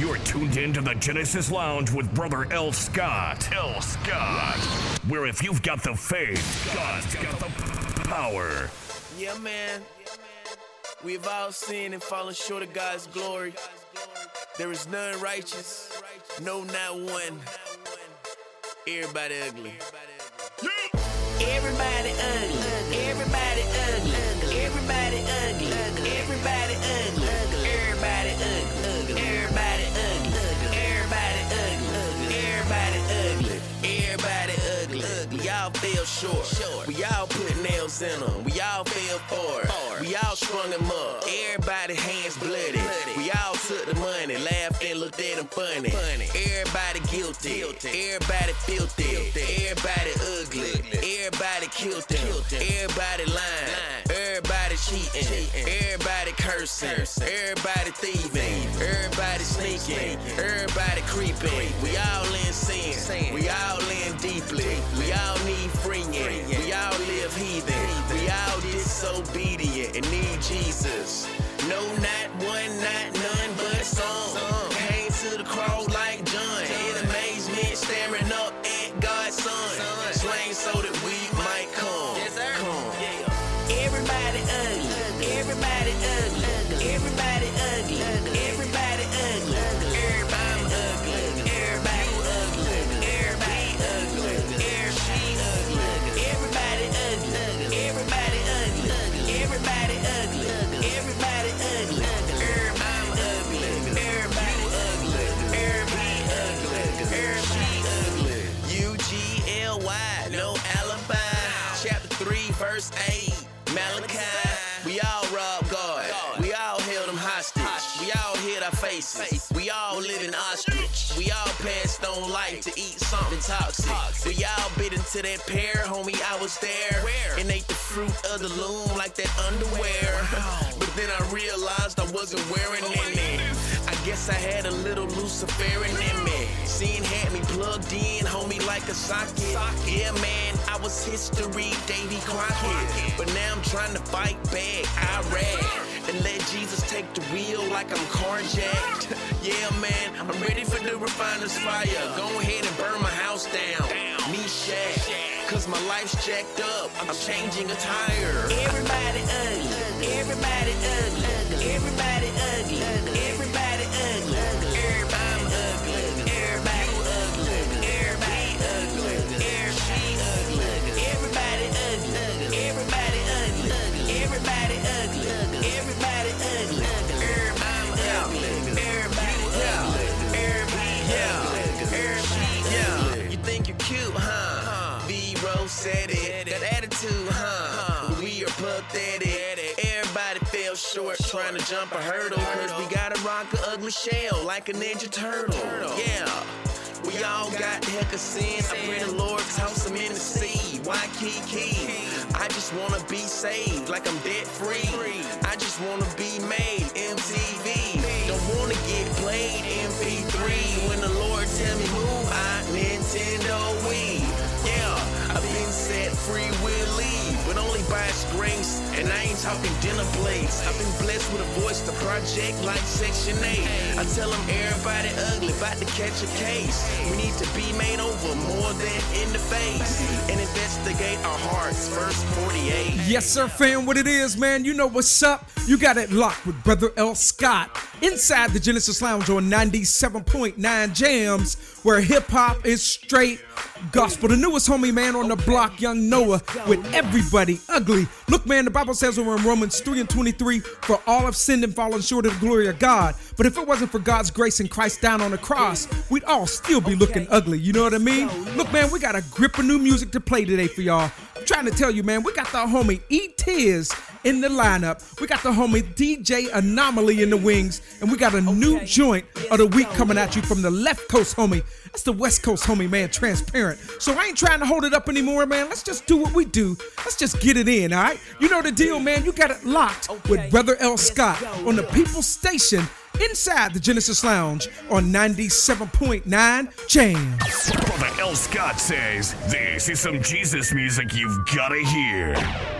You're tuned in to the Genesis Lounge with Brother L. Scott. L. Scott. Where if you've got the faith, God's got the power. Yeah, man. We've all sinned and fallen short of God's glory. There is none righteous, no, not one. Everybody ugly. Everybody ugly. Everybody ugly. Fell short. We all put nails in them. We all fell for it. We all strung them up. Everybody hands bloody. Laughed and looked at them funny. Everybody guilty. Everybody filthy. Everybody ugly. Everybody killed them. Everybody lying. Everybody cheating. Everybody cursing. Everybody thieving. Everybody sneaking. Everybody creeping. We all in sin. We all in deeply. We all need freeing. We all live heathen. We all disobedient and need Jesus. No, not one, not none, but some. To the crowd like John. In amazement, staring up faces. We all live in ostrich. We all passed on life to eat something toxic. We all bit into that pear, homie. I was there. And ate the fruit of the loom like that underwear. But then I realized I wasn't wearing any. I guess I had a little Luciferian in me. Sin had me plugged in, homie, like a socket. Yeah, man, I was history, Davy Crockett. But now I'm trying to fight back, Iraq. And let Jesus take the wheel like I'm carjacked. yeah, man, I'm ready for the refiner's fire. Go ahead and burn my house down. Me shack. Cause my life's jacked up. I'm changing a tire. Everybody ugly. Everybody ugly. Everybody ugly. Everybody Said it. That attitude, huh? We are pathetic. Everybody fell short trying to jump a hurdle. Cause we gotta rock a ugly shell like a ninja turtle. Yeah. We all got the heck of sin. I pray the Lord toss them in the sea. Why Kiki? I just wanna be saved like I'm debt free. I just wanna be made MTV. Don't wanna get played MP3. When the Lord tell me move, I Nintendo Wii. Yeah, I've been set free, will leave, but only by His grace. And I ain't talking dinner plates. I've been blessed with a voice to project like Section 8. I tell them everybody ugly, about to catch a case. We need to be made over more than in the face and investigate our hearts. Verse 48. Yes, sir, fam. What it is, man. You know what's up. You got it locked with Brother L. Scott inside the Genesis Lounge on 97.9 Jams, where hip hop is straight gospel. The newest homie, man, on the block, Young Noah, with everybody ugly. Look, man, the Bible says over in Romans 3 and 23, for all have sinned and fallen short of the glory of God. But if it wasn't for God's grace and Christ down on the cross, we'd all still be looking ugly. You know what I mean? Look, man, we got a grip of new music to play today for y'all. I'm trying to tell you, man, we got the homie E Tez in the lineup. We got the homie DJ Anomaly in the wings, and we got a new joint of the week coming at you from the left coast homie. That's the West Coast homie, man, transparent. So I ain't trying to hold it up anymore, man. Let's just do what we do. Let's just get it in, all right? You know the deal, man. You got it locked with Brother L. Scott on the People Station inside the Genesis Lounge on 97.9 Jam. Brother L. Scott says, This is some Jesus music you've gotta hear.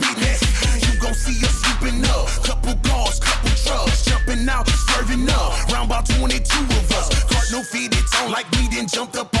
jumped up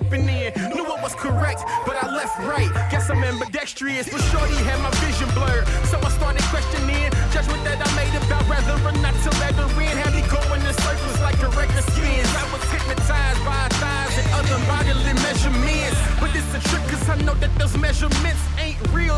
stepping in. Knew it was correct, but I left right. Guess I'm ambidextrous, but Shorty had my vision blurred. So I started questioning judgment that I made about whether or not to let her in. Had me going in circles like a record spins. I was hypnotized by thighs and other bodily measurements. But it's a trick, cause I know that those measurements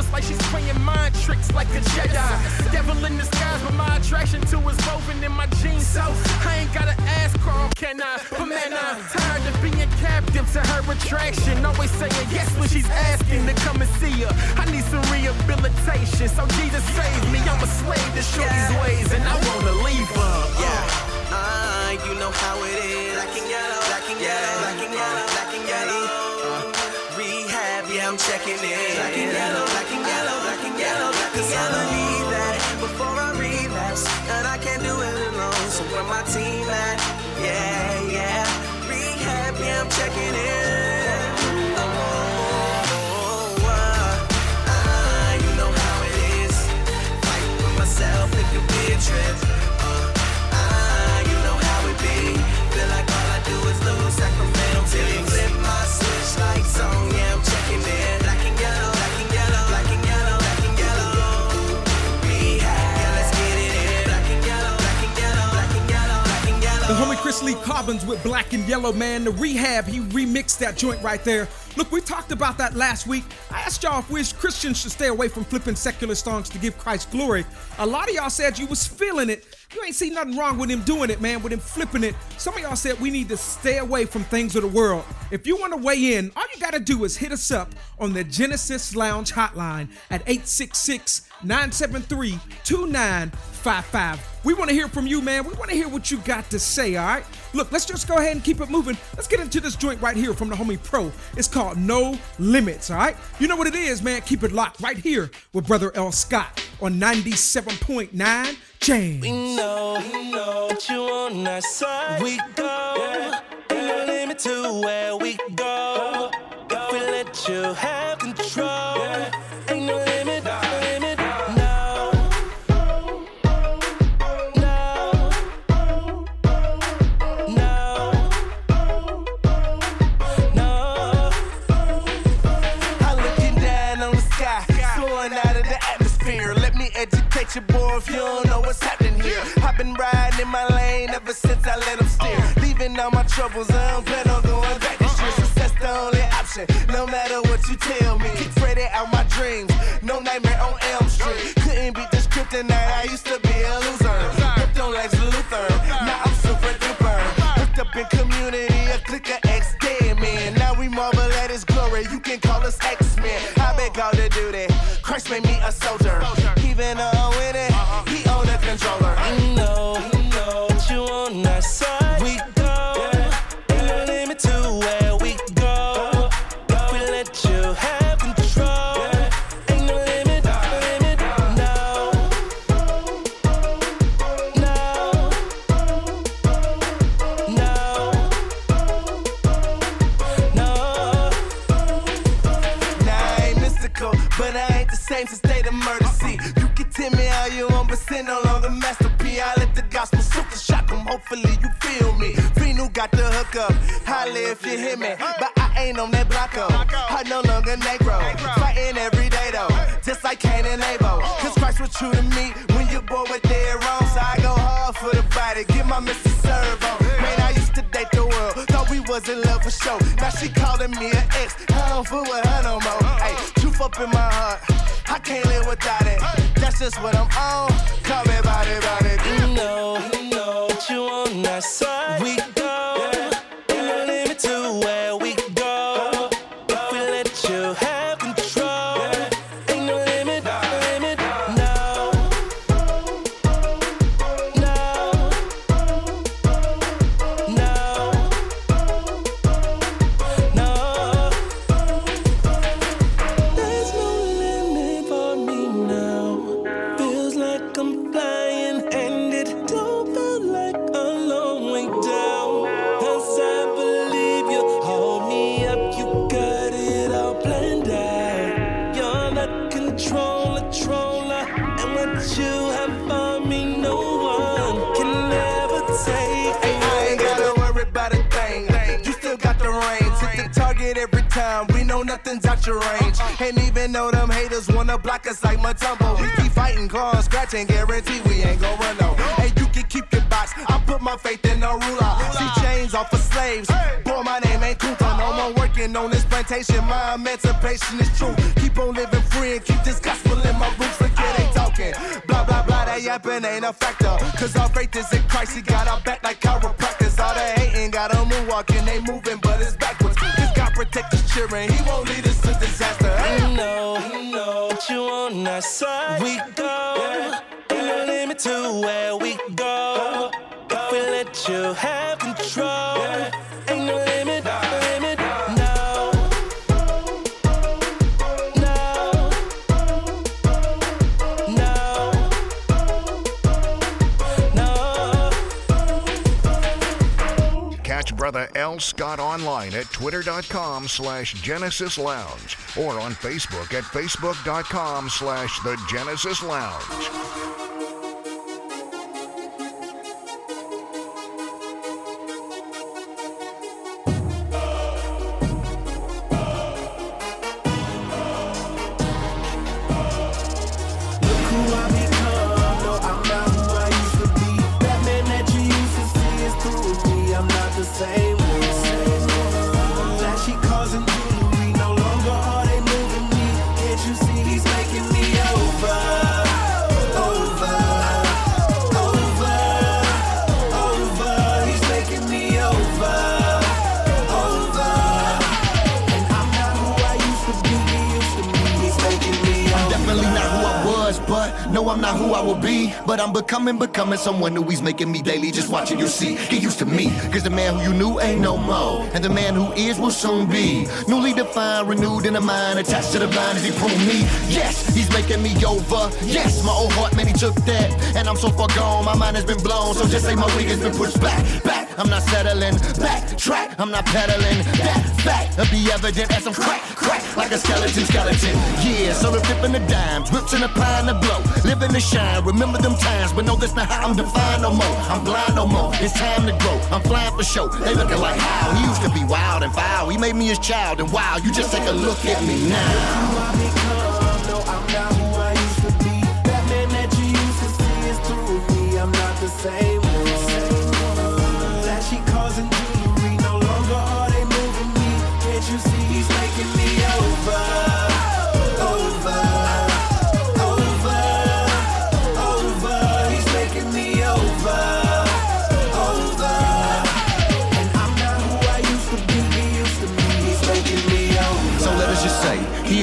ain't like she's playing mind tricks like a Jedi. Devil in disguise, but my attraction to is woven in my genes. So I ain't gotta ask Carl, can I? But man, I'm tired of being captive to her attraction. Always saying yes when she's asking to come and see her. I need some rehabilitation, so Jesus save me. I'm a slave to shorty's ways, and I wanna leave her. Yeah. Ah, you know how it is. Black and yellow, black and yellow, black and yellow, black and yellow. I'm checking in. Black and yellow, black and yellow, black and yellow, black and yellow. I need that before I relapse, and I can't do it alone. So where my team at? Yeah, yeah. Rehab, yeah, I'm checking in. Cobbins with Black and Yellow, man. The rehab, he remixed that joint right there. Look, we talked about that last week. I asked y'all if we as Christians should stay away from flipping secular songs to give Christ glory. A lot of y'all said you was feeling it. You ain't see nothing wrong with him doing it, man, with him flipping it. Some of y'all said we need to stay away from things of the world. If you want to weigh in, all you got to do is hit us up on the Genesis Lounge hotline at 866 973 2955. We want to hear from you, man. We want to hear what you got to say, all right? Look, let's just go ahead and keep it moving. Let's get into this joint right here from the homie Pro. It's called No Limits, all right? You know what it is, man. Keep it locked right here with Brother L. Scott on 97.9 Jam. We know, we know that you on our side. We go, ain't no limit to where we go. If we let you have control, if you don't know what's happening here. I've been riding in my lane ever since I let them steer. Leaving all my troubles, I don't plan on going back this year. Success the only option, no matter what you tell me. Kick Freddy out my dreams, no nightmare on Elm Street. Couldn't beat the script and I used to be a loser. Hooked on Lex Luthor, now I'm super duper. Hooked up in community, a click of X dead man. Now we marvel at his glory, you can call us X-Men. I been called to duty, Christ made me a soldier. Hopefully you feel me. Reno got the hook up, holla if you hear me. But I ain't on that blocko, I no longer Negro. Fighting every day though, just like Cain and Abel. Cause Christ was true to me when you boy were dead wrong. So I go hard for the body, get my Mr. Servo. Man, I used to date the world, thought we was in love for sure. Now she calling me an ex, I don't fool with her no more. Hey, truth up in my heart, I can't live without it. That's just what I'm on. 10 guarantee we ain't gon' run no. Hey, you can keep your box. I put my faith in the ruler. See chains off of slaves. Boy, my name ain't Kunta. No more working on this plantation. My emancipation is true. Keep on living free and keep this gospel in my roots. Forget they talking. Blah, blah, blah. That yapping ain't a factor. Cause our faith is in Christ. He got our back like chiropractors. All the hating got a moonwalking. They moving, but it's backwards. This God protect us cheering. He won't lead us Scott online at twitter.com slash Genesis Lounge or on Facebook at facebook.com slash The Genesis Lounge. Becoming, becoming someone new. He's making me daily, just watching you see. Get used to me, cause the man who you knew ain't no more. And the man who is will soon be. Newly defined, renewed in the mind, attached to the vine as he pruned me. Yes, he's making me over. Yes, my old heart, man, he took that. And I'm so far gone, my mind has been blown. So just say my wig has been pushed back, back. I'm not settling, back, track, I'm not pedaling. back. fact will be evident as I'm crack, crack, like a skeleton, skeleton. Yeah, so the flipping the dimes, whips in the pine to blow. Living the shine, remember them times, but no, that's not how I'm defined no more. I'm blind no more, it's time to grow. I'm flying for show, they looking like how. He used to be wild and foul, he made me his child, and wow, you just take a look at me now. I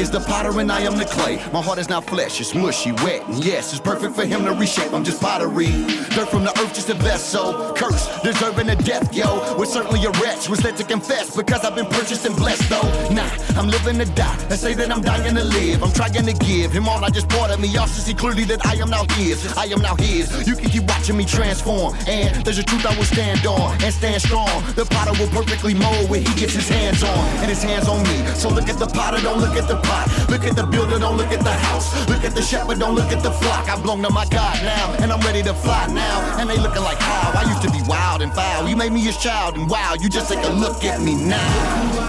is the potter and I am the clay. My heart is not flesh, it's mushy, wet, and yes, it's perfect for him to reshape. I'm just pottery. Dirt from the earth, just a vessel. Curse, deserving of death, yo. Was certainly a wretch, was led to confess because I've been purchased and blessed, though. Nah, I'm living to die. They say that I'm dying to live. I'm trying to give him all I just bought of me. Y'all should see clearly that I am now his. I am now his. You can keep watching me transform. And there's a truth I will stand on and stand strong. The potter will perfectly mold when he gets his hands on. And his hands on me. So look at the potter, don't look at the Look at the builder, don't look at the house. Look at the shepherd, don't look at the flock. I belong to my God now, and I'm ready to fly now. And they looking like how I used to be wild and foul. You made me his child, and wow, you just take a look at me now.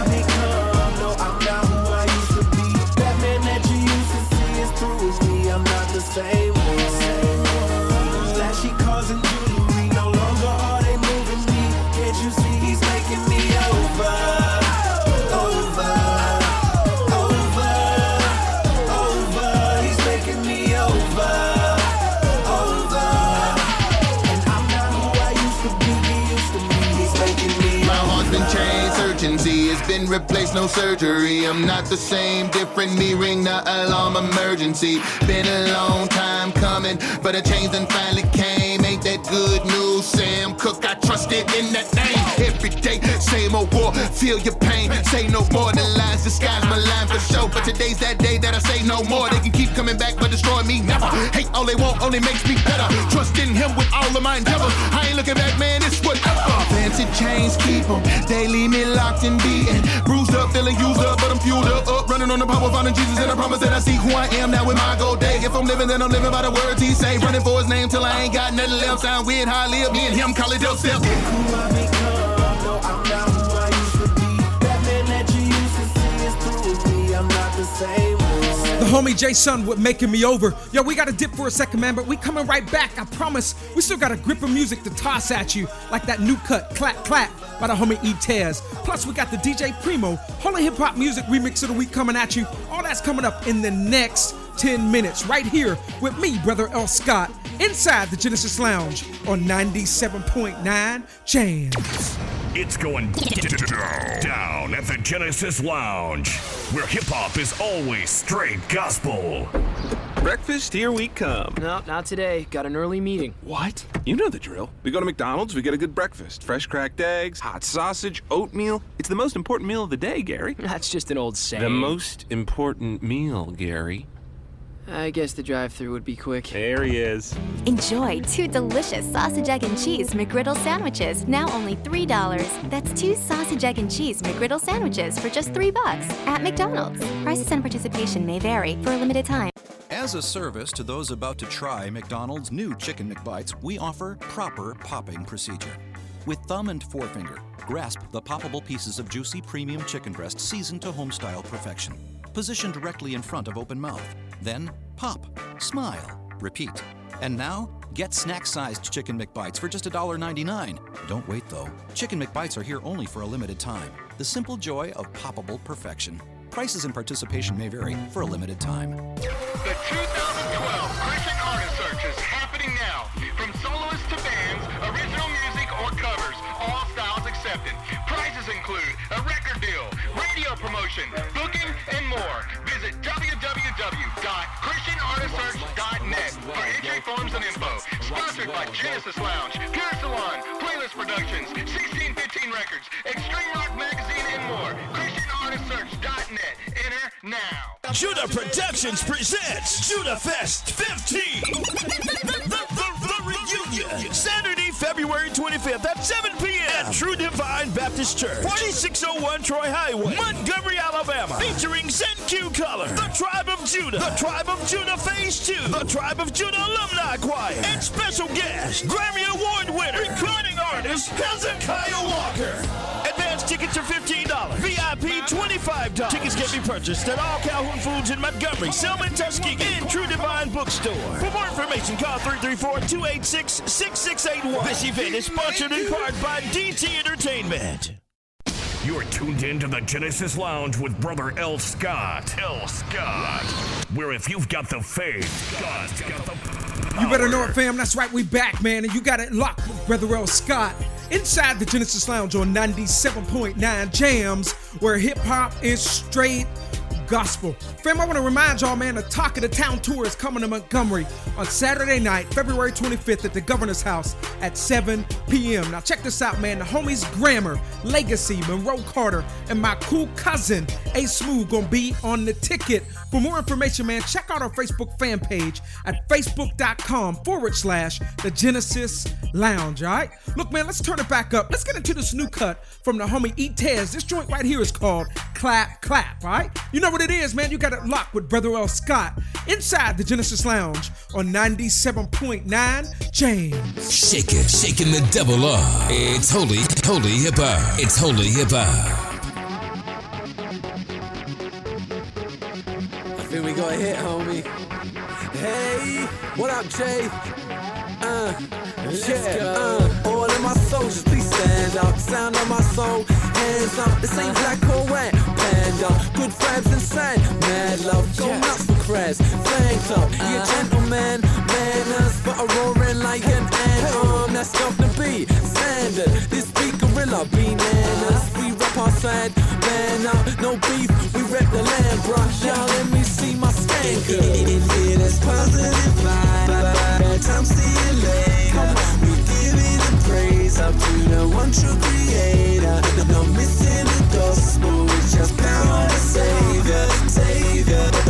Replaced, no surgery. I'm not the same, different. Me ring the alarm emergency. Been a long time coming, but a change done finally came. Ain't that good news, Sam Cooke? I trusted in that name. Every day, same old war, feel your pain. Say no more than lies, disguise my line for show. But today's that day that I say no more. They can keep coming back, but destroy me never. Hate all they want, only makes me better. Trust in him with all of my endeavors. I ain't looking back, man, it's whatever. Fancy chains keep 'em, they leave me locked and beaten. Bruised up, feeling used up, but I'm fueled up, up. Running on the power, finding Jesus, and I promise that I see who I am now with my gold day. If I'm living, then I'm living by the words he say. Running for his name till I ain't got nothing left. Sound weird how I live, me and him it Del Step. who I become. Homie Jay Sun with Making Me Over. Yo, we gotta dip for a second, man, but we coming right back. I promise. We still got a grip of music to toss at you, like that new cut, Clap Clap, by the homie E Tez. Plus, we got the DJ Primo, Holy Hip Hop Music Remix of the Week coming at you. All that's coming up in the next 10 minutes, right here with me, Brother L. Scott, inside the Genesis Lounge on 97.9 Jams. It's going down Genesis Lounge, where hip hop is always straight gospel. Breakfast, here we come. No, not today. Got an early meeting. What? You know the drill. We go to McDonald's, we get a good breakfast. Fresh cracked eggs, hot sausage, oatmeal. It's the most important meal of the day, Gary. That's just an old saying. The most important meal, Gary. I guess the drive through would be quick. There he is. Enjoy two delicious sausage, egg, and cheese McGriddle sandwiches, now only $3. That's two sausage, egg, and cheese McGriddle sandwiches for just three bucks at McDonald's. Prices and participation may vary for a limited time. As a service to those about to try McDonald's new Chicken McBites, we offer proper popping procedure. With thumb and forefinger, grasp the poppable pieces of juicy premium chicken breast seasoned to homestyle perfection. Position directly in front of open mouth. Then pop, smile, repeat. And now, get snack sized Chicken McBites for just $1.99. Don't wait though. Chicken McBites are here only for a limited time. The simple joy of poppable perfection. Prices and participation may vary for a limited time. The 2012 Christian Artist Search is happening now. From soloists to bands, original music or covers, all styles accepted. Prizes include a record deal, radio promotion, booking, and more. Visit www.christianartistsearch.net for entry forms and info. Sponsored by Genesis Lounge, Pure Salon, Playlist Productions, 1615 Records, Extreme Rock Magazine, and more. ChristianArtistSearch.net. Enter now. Judah Productions presents Judah Fest 15. the, the, the, the reunion. Saturday, February 25th at 7 p.m. at True Divine Baptist Church, 4601 Troy Highway, Montgomery, Alabama. Featuring Zen Q Color, The Tribe of Judah, The Tribe of Judah Phase 2, The Tribe of Judah Alumni Choir, and special guest, Grammy Award winner, recording artist Hezekiah Walker. Advance tickets are $15. VIP $25. Tickets can be purchased at all Calhoun Foods in Montgomery, Selma, Tuskegee, and True Divine Bookstore. For more information, call 334-286-6681. This event is sponsored in part by DT Entertainment. You're tuned in to the Genesis Lounge with Brother L. Scott. L. Scott. Where if you've got the faith, God's got the You better know it, fam. That's right, we back, man, and you got it locked with Brother L. Scott inside the Genesis Lounge on 97.9 Jams, where hip hop is straight gospel. Fam, I want to remind y'all, man, the Talk of the Town tour is coming to Montgomery on Saturday night, February 25th at the Governor's House at 7 p.m. Now, check this out, man. The homies Grammar, Legacy, Monroe Carter, and my cool cousin, A Smooth, gonna be on the ticket. For more information, man, check out our Facebook fan page at facebook.com forward slash the Genesis Lounge, all right? Look, man, let's turn it back up. Let's get into this new cut from the homie E Tez. This joint right here is called Clap Clap, all right? You know what it is, man. You got it locked with Brother L. Scott inside the Genesis Lounge on 97.9 James. Shake it, shaking the devil off. It's holy, holy hip hop. It's holy hip hop. Hit, homie. Hey, what up, Jay? Uh, yeah, uh, all of my soldiers, please stand up. Sound of my soul, hands up. This ain't black or white. Panda, good vibes and sand. Mad love, go nuts for crest. Flanked up, you a gentleman, manners, but a roaring like lion and arm. That's tough to be standard. This beat gorilla, bananas. We side, man up, no beef. We rep the land, bruh. Y'all let me see my. In here, positive vibe. Bad times see you later. We give it a praise up to the one true creator. No missing the gospel, it's just power savior, savior, savior.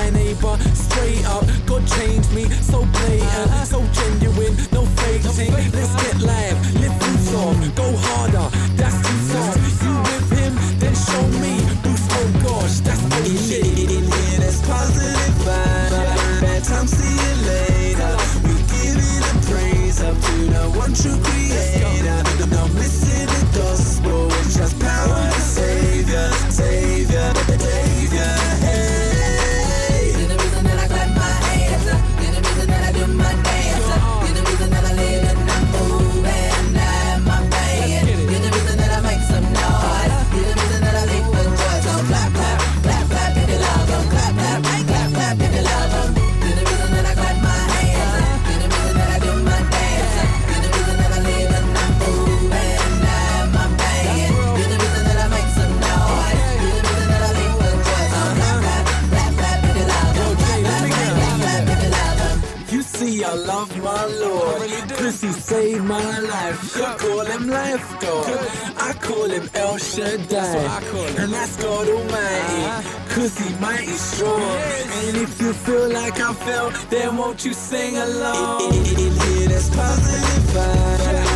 my neighbor. Straight up, God changed me. So blatant, so genuine, no faking. Let's get live, live too soft, go harder. That's too soft. You with him, then show me. Boost, oh gosh, that's my shit. it in, here. That's positive vibe. Bad time, see you later. We give it a praise up to the one true creator. go to. Uh-huh. Cause he might is strong. And if you feel like I felt, then won't you sing along? It, it, yeah, that's positive vibes.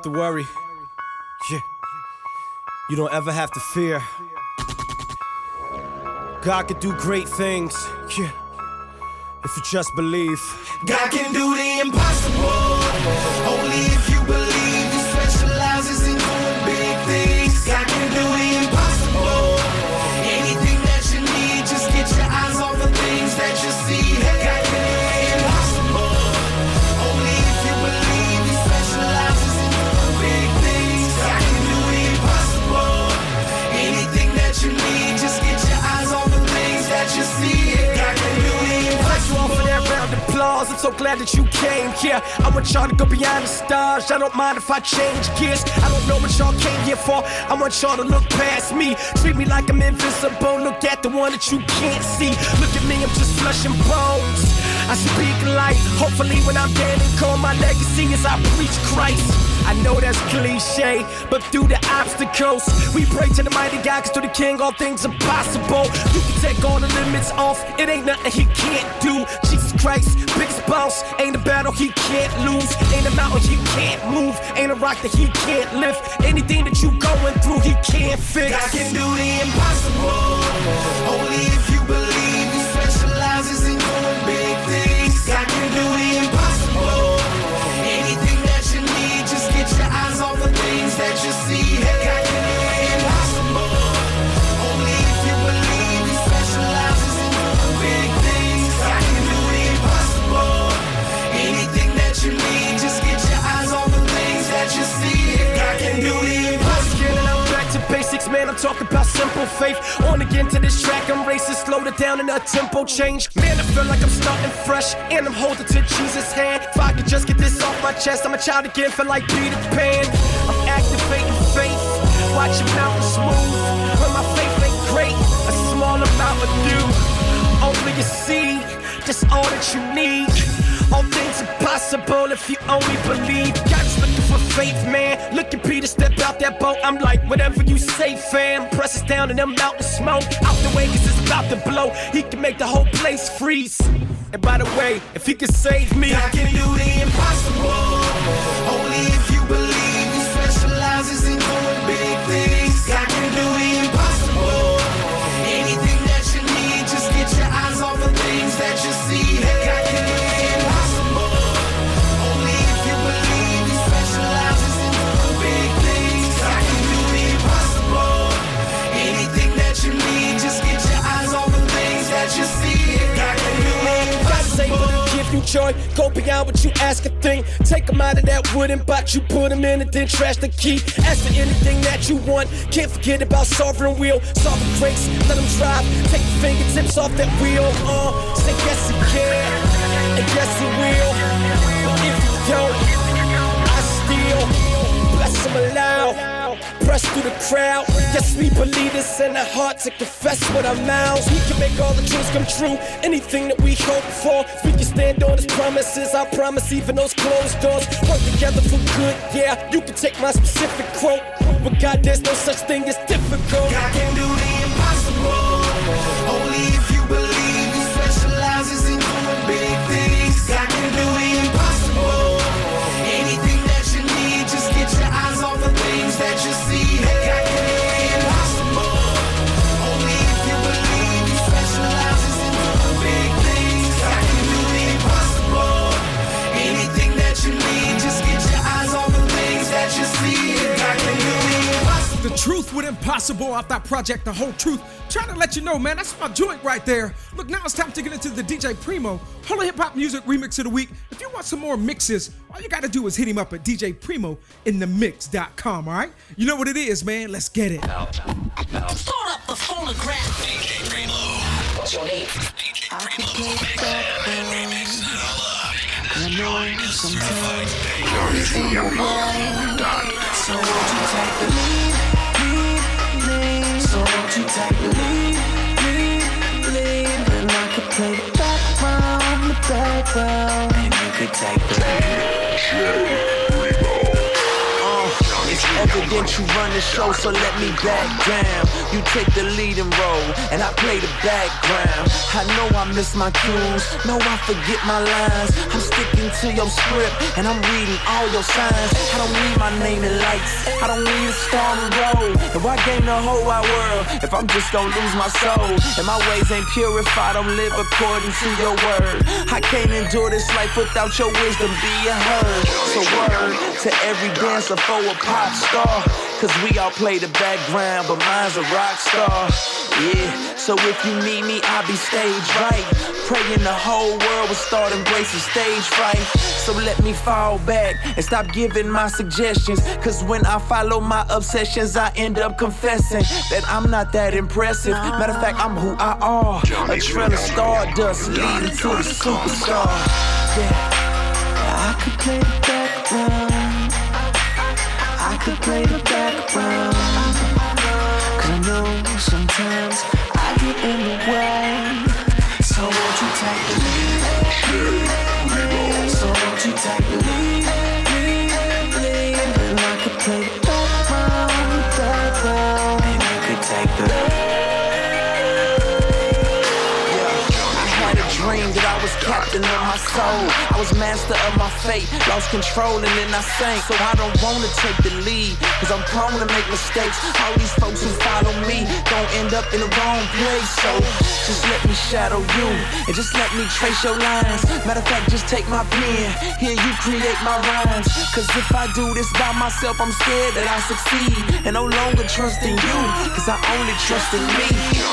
Have to worry. Yeah. You don't ever have to fear. God could do great things. Yeah. If you just believe. God can do the impossible. So glad that you came here. I want y'all to go beyond the stars. I don't mind if I change gears. I don't know what y'all came here for. I want y'all to look past me. Treat me like I'm invisible. Look at the one that you can't see. Look at me, I'm just flesh and bones. I speak life. Hopefully, when I'm dead and gone, my legacy is I preach Christ. I know that's cliche, but through the obstacles, we pray to the mighty God, cause to the King all things are possible. You can take all the limits off, it ain't nothing he can't do. Jesus Christ, biggest boss, ain't a battle he can't lose, ain't a mountain he can't move, ain't a rock that he can't lift. Anything that you going through, he can't fix. God can do the impossible. Only if you believe. See. God. I'm back to basics, man. I'm talking about simple faith. On again to this track, I'm racing, slowed it down in a tempo change. Man, I feel like I'm starting fresh, and I'm holding to Jesus' hand. If I could just get this off my chest, I'm a child again, feel like Peter Pan. I'm activating faith, watching mountains move. When my faith ain't great, a small amount will do. Only a seed, that's all that you need. All things are possible if you only believe. Looking for faith, man. Look at Peter step out that boat. I'm like, whatever you say, fam. Press us down and them mountain smoke. Out the way, cause it's about to blow. He can make the whole place freeze. And by the way, if he can save me, I can do the impossible. Only if joy. Go beyond what you ask a thing. Take them out of that wooden box, you put them in and then trash the key. Ask for anything that you want. Can't forget about sovereign wheel. Sovereign grace, let them drive. Take your fingertips off that wheel. Uh, say yes can, and yes he will. But if you don't, I still bless him aloud. Press through the crowd. Yes, we believe this in our heart to confess with our mouths. We can make all the dreams come true. Anything that we hope for. If we can stand on his promises, I promise even those closed doors work together for good. Yeah, you can take my specific quote. But God, there's no such thing as difficult. God can do the impossible. The truth with impossible off that project, the whole truth. Trying to let you know, man, that's my joint right there. Look, now it's time to get into the DJ Primo Holy Hip Hop Music Remix of the Week. If you want some more mixes, all you gotta do is hit him up at DJ Primo in the mix.com, all right? You know what it is, man. Let's get it. Start up the phonograph. DJ Primo. What's your name? DJ Primo. I know sometimes everything will wrong. So won't you take the lead, lead, lead? So won't you take the lead? And I play the background, the background. And you take the lead. Evident you run the show, so let me back down. You take the leading role, and I play the background. I know I miss my cues, know I forget my lines. I'm sticking to your script, and I'm reading all your signs. I don't need my name in lights, I don't need a star roll. If I gain the whole wide world, if I'm just gonna lose my soul, and my ways ain't pure if I don't live according to your word. I can't endure this life without your wisdom being heard. So word to every dancer for a pop star. Cause we all play the background, but mine's a rock star. Yeah, so if you need me, I'll be stage right. Praying the whole world will start embracing stage fright. So let me fall back and stop giving my suggestions. Cause when I follow my obsessions, I end up confessing that I'm not that impressive. Matter of fact, I'm who I are. A trail of stardust leading to the superstar. Yeah. I could play the background. Could play the background. Cause I know sometimes I get in the way. So won't you take the lead? So won't you take the lead? And I could play of my soul. I was master of my fate, lost control and then I sank. So I don't wanna take the lead, cause I'm prone to make mistakes. All these folks who follow me don't end up in the wrong place. So just let me shadow you and just let me trace your lines. Matter of fact, just take my pen, here you create my rhymes. Cause if I do this by myself, I'm scared that I succeed and no longer trust in you, cause I only trust in me.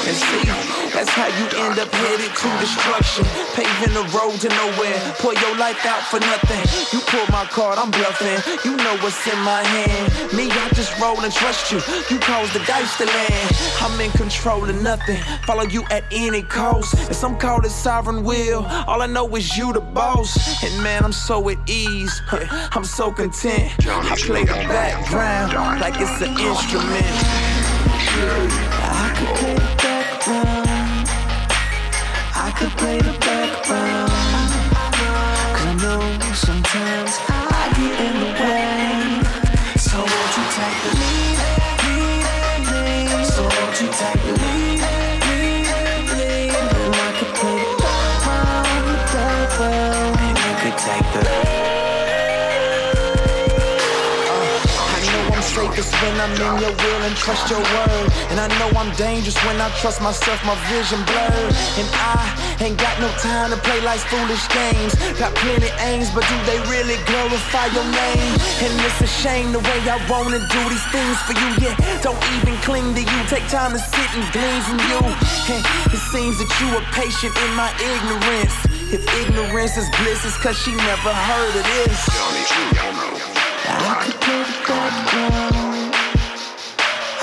And see, that's how you end up headed to destruction. Paving the road to nowhere. Pour your life out for nothing. You pull my card, I'm bluffing. You know what's in my hand. Me, I just roll and trust you. You cause the dice to land. I'm in control of nothing. Follow you at any cost. And some call it sovereign will. All I know is you the boss. And man, I'm so at ease. I'm so content. I play the background like it's an instrument. I could play the background. I could play the background. Sometimes I get in the way. So won't you take the lead? lead, lead? So won't you take the lead, when I'm in your will and trust your word. And I know I'm dangerous when I trust myself, my vision blurred. And I ain't got no time to play life's foolish games. Got plenty aims, but do they really glorify your name? And it's a shame the way I wanna do these things for you. Yeah, don't even cling to you. Take time to sit and glean from you. It seems that you are patient in my ignorance. If ignorance is bliss, it's cause she never heard of this. I could go to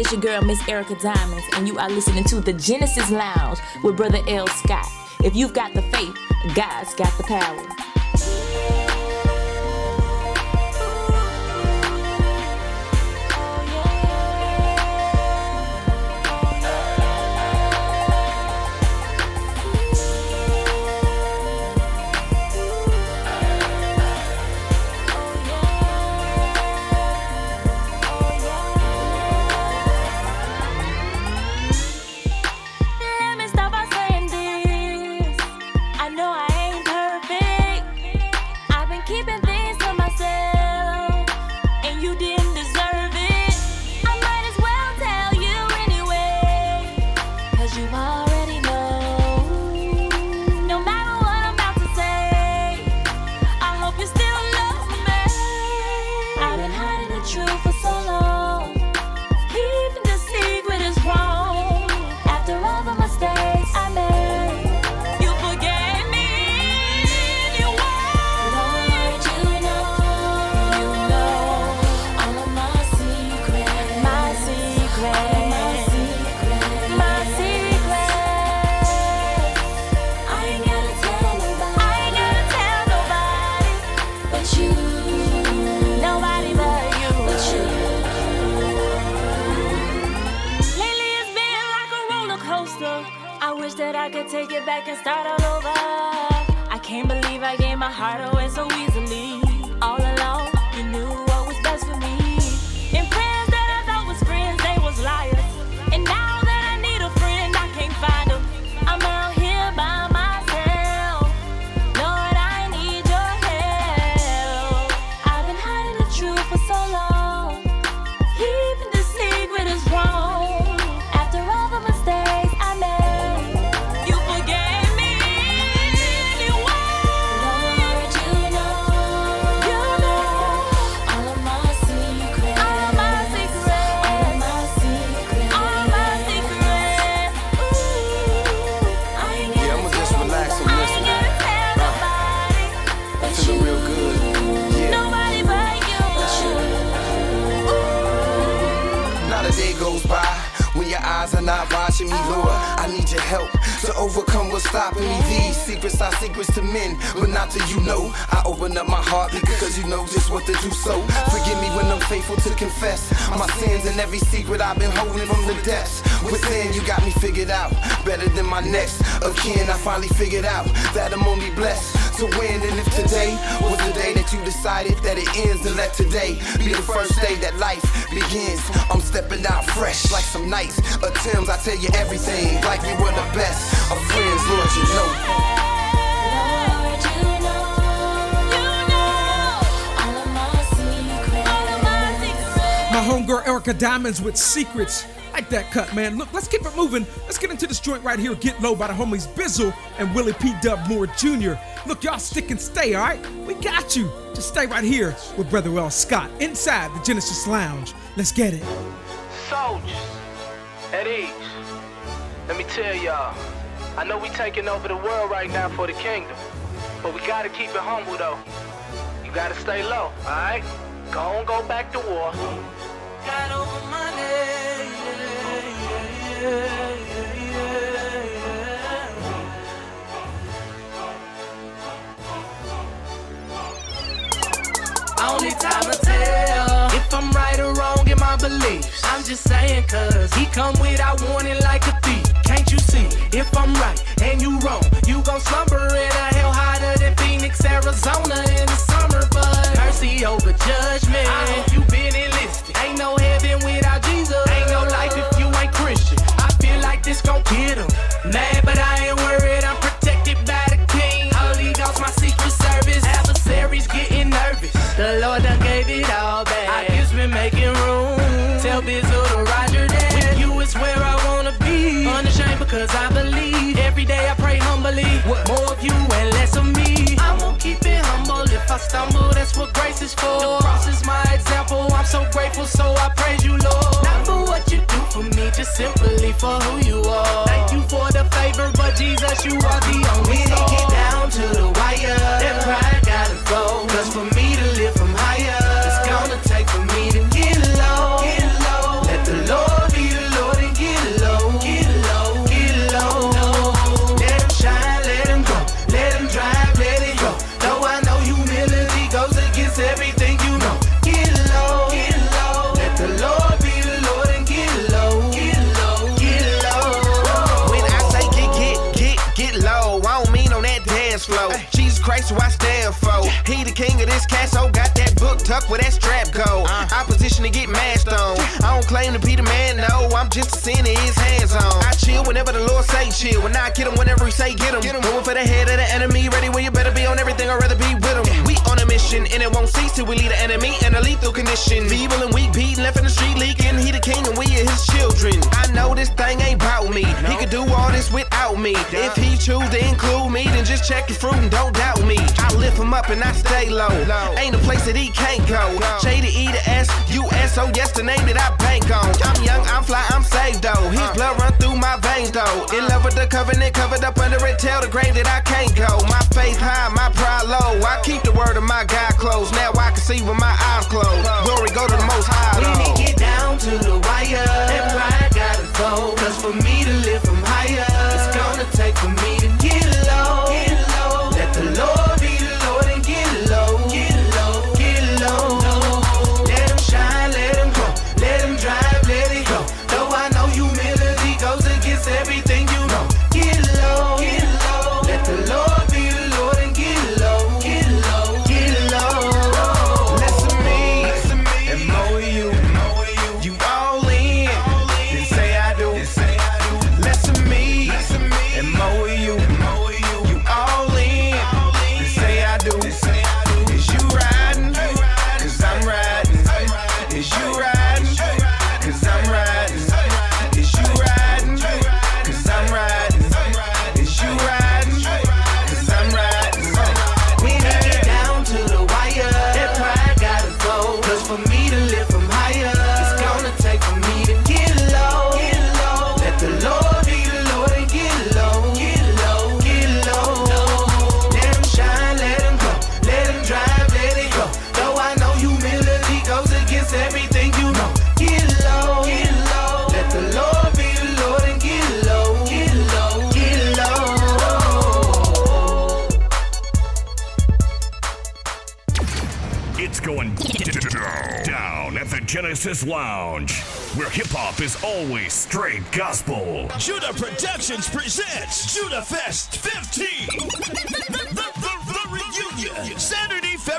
it's your girl, Miss Erica Diamonds, and you are listening to the Genesis Lounge with Brother L. Scott. If you've got the faith, God's got the power. Today be the first day that life begins. I'm stepping out fresh like some nights. Attempts, I tell you everything like we were the best of friends, Lord, you know. My homegirl Erica Diamonds with Secrets. Like that cut, man. Look, let's keep it moving. Let's get into this joint right here, Get Low by the homies Bizzle and Willie P. Dub Moore Jr. Look, y'all stick and stay, all right? We got you. Stay right here with Brother L. Scott inside the Genesis Lounge. Let's get it. Soldiers, at ease. Let me tell y'all, I know we taking over the world right now for the kingdom, but we gotta keep it humble though. You gotta stay low, alright? Go on, go back to war. Got over yeah, yeah, yeah. Only time to tell if I'm right or wrong in my beliefs. I'm just saying, cause he come without warning like a thief. Can't you see? If I'm right and you wrong, you gon' slumber in a hell hotter than Phoenix, Arizona in the summer. But mercy over judgment. I hope you been enlisted. Ain't no heaven without Jesus. Ain't no life if you ain't Christian. I feel like this gon' get him. Mad, but I ain't stumble. That's what grace is for. The cross is my example. I'm so grateful, so I praise you, Lord. Not for what you do for me, just simply for who you are. Thank you for the favor, but Jesus, you are the only When the king of this castle, got that book tucked where that strap go. Uh. Opposition to get mashed on. I don't claim to be the man, no. I'm just a sinner, his hands on. I chill whenever the Lord say chill. When I get him, whenever he say get him. Going for the head of the enemy, ready when you better be on everything, I'd rather be with him. We on a mission, cease till we lead the enemy in a lethal condition. Feeble and weak, beaten, left in the street leaking. He the king, and we are his children. I know this thing ain't about me. He could do all this without me. If he choose to include me, then just check his fruit and don't doubt me. I lift him up and I stay low. Ain't a place that he can't go. J to E to S, U S O, yes, the name that I bank on. I'm young, I'm fly, I'm saved though. His blood run through my veins though. In love with the covenant, covered up under it. Tell the grave that I can't go. My faith high, my pride low. I keep the word of my God close. Now I can see with my eyes closed. Glory go to the most high. When it get down to the wire, that pride gotta go. Cause for me to live from higher, it's gonna take for me the Lounge, where hip hop is always straight gospel. Judah Productions presents Judah Fest 15.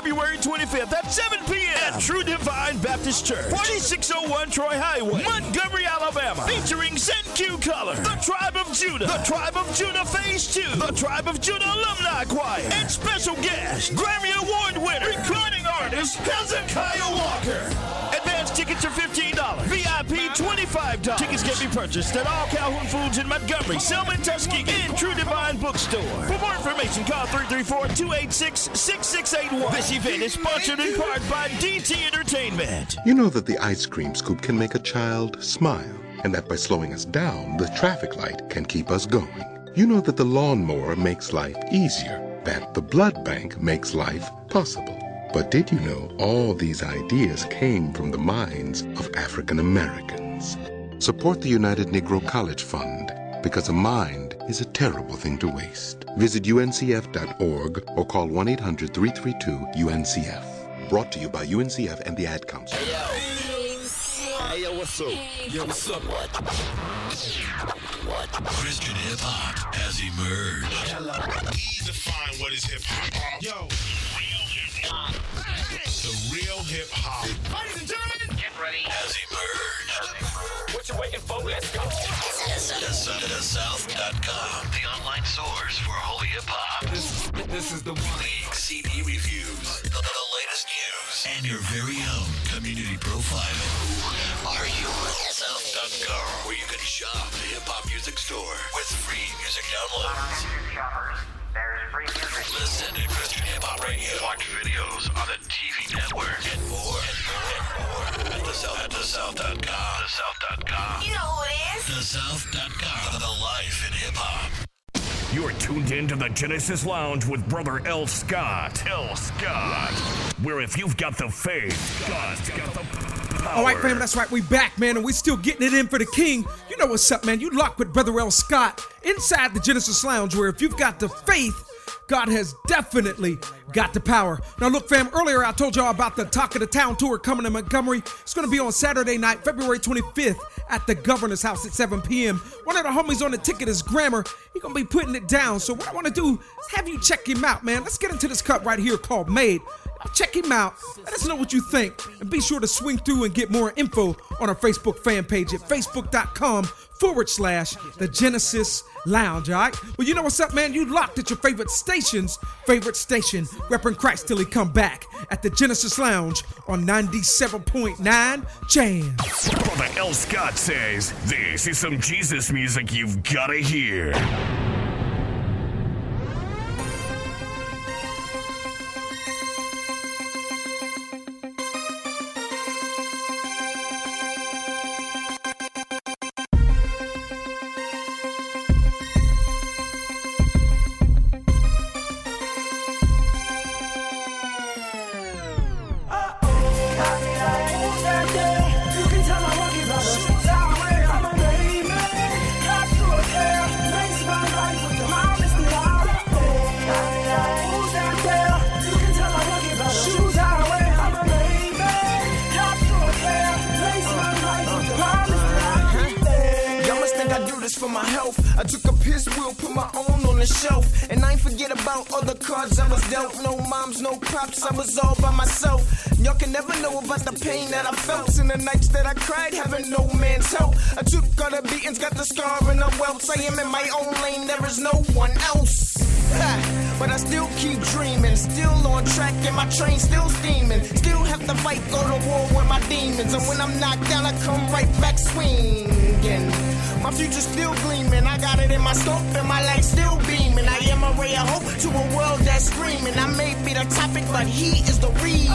February 25th at 7 p.m. at True Divine Baptist Church, 4601 Troy Highway, Montgomery, Alabama. Featuring ZenQ Color, The Tribe of Judah, The Tribe of Judah Phase 2, The Tribe of Judah Alumni Choir, and special guest, Grammy Award winner, recording artist Hezekiah Walker. Advance tickets are $15. VIP $25. Tickets can be purchased at all Calhoun Foods in Montgomery, Selma, Tuskegee, and True Divine Bookstore. For more information, call 334-286-6681. This event is sponsored in part by DT Entertainment. You know that the ice cream scoop can make a child smile, and that by slowing us down, the traffic light can keep us going. You know that the lawnmower makes life easier, that the blood bank makes life possible. But did you know all these ideas came from the minds of African Americans? Support the United Negro College Fund because a mind is a terrible thing to waste. Visit uncf.org or call 1 800 332 UNCF. Brought to you by UNCF and the Ad Council. Hey, yo, what's up? Yo, what's up? What? What? Christian hip hop has emerged. Please define what is hip hop. Yo. The real hip hop. Ladies and gentlemen, get ready. Has emerged. What you waiting for? Let's go. DaSouth.com, the online source for holy hip hop. This, this is the week CD reviews, the, the latest news, and your very own community profile. Who are you? South.com, where you can shop the hip hop music store with free music downloads. Listen to Christian Hip Hop Radio. Watch videos on the TV network and more and more and more at the South at the South.com. DaSouth.com. You know who it is. The South.com. The life in hip hop. You're tuned in to the Genesis Lounge with brother L. Scott. L. Scott. Where if you've got the faith, God's got the power. All right, fam, that's right. We back, man, and we still getting it in for the king. You know what's up, man. You locked with Brother L. Scott inside the Genesis Lounge, where if you've got the faith, God has definitely got the power. Now, look, fam, earlier I told y'all about the Talk of the Town tour coming to Montgomery. It's going to be on Saturday night, February 25th at the Governor's House at 7 p.m. One of the homies on the ticket is Grammar. He going to be putting it down. So, what I want to do is have you check him out, man. Let's get into this cut right here called Made. Check him out. Let us know what you think. And be sure to swing through and get more info on our Facebook fan page at facebook.com forward slash the Genesis Lounge. All right. Well, you know what's up, man? You locked at your favorite station's favorite station, repping Christ till he come back at the Genesis Lounge on 97.9 Jam. Brother L. Scott says, This is some Jesus music you've gotta hear. My health. I took a piss wheel, put my own on the shelf. And I ain't forget about other cards I was dealt. No moms, no pops, I was all by myself. Y'all can never know about the pain that I felt. In the nights that I cried, having no man's help. I took all the beatings, got the scar and the welts. I am in my own lane, there is no one else. But I still keep dreaming, still on track, and my train still steaming. Still have to fight, go to war with my demons. And when I'm knocked down, I come right back swinging. My future's still gleaming, I got it in my scope, and my light still beaming. I am a ray of hope to a world that's screaming. I may be the topic, but he is the reason.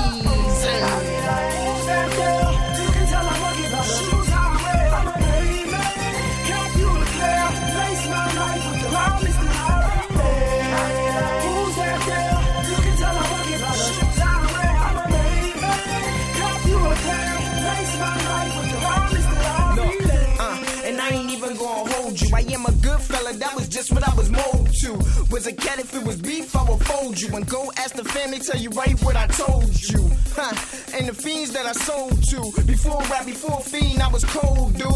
That was just what I was molded to. Was a cat if it was beef, I would fold you. And go ask the family, tell you right what I told you. Huh. And the fiends that I sold to. Before rap, before fiend, I was cold, dude.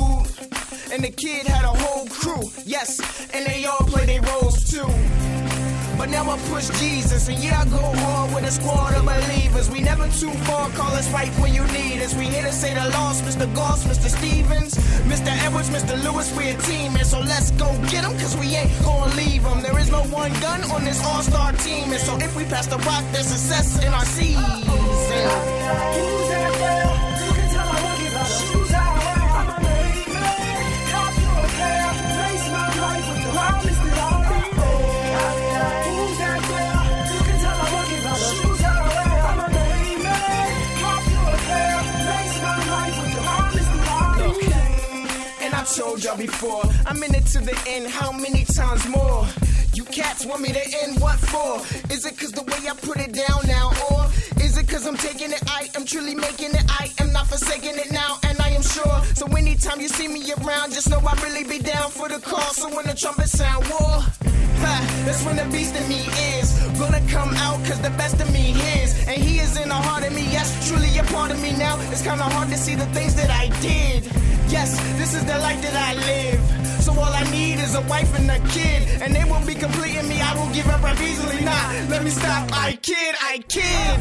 And the kid had a whole crew, yes, and they all play their roles too. But now I push Jesus, and yeah, I go hard with a squad of believers. We never too far, call us right when you need us. We here to say the lost, Mr. Goss, Mr. Stevens, Mr. Edwards, Mr. Lewis, we're a team, and so let's go get them, cause we ain't gonna leave them. There is no one gun on this all star team, and so if we pass the rock, there's success in our season. Told y'all before, I'm in it to the end, how many times more? You cats want me to end what for? Is it cause the way I put it down now? Or is it cause I'm taking it? I am truly making it. I am not forsaking it now, I am sure. So anytime you see me around, just know I really be down for the cause. So when the trumpet sound war, ha, that's when the beast in me is gonna come out, cause the best of me is. And he is in the heart of me yes, truly a part of me now, it's kinda hard to see the things that I did. Yes, this is the life that I live. So all I need is a wife and a kid, and they won't be completing me. I won't give up up easily. Nah, let me stop. I kid, I kid.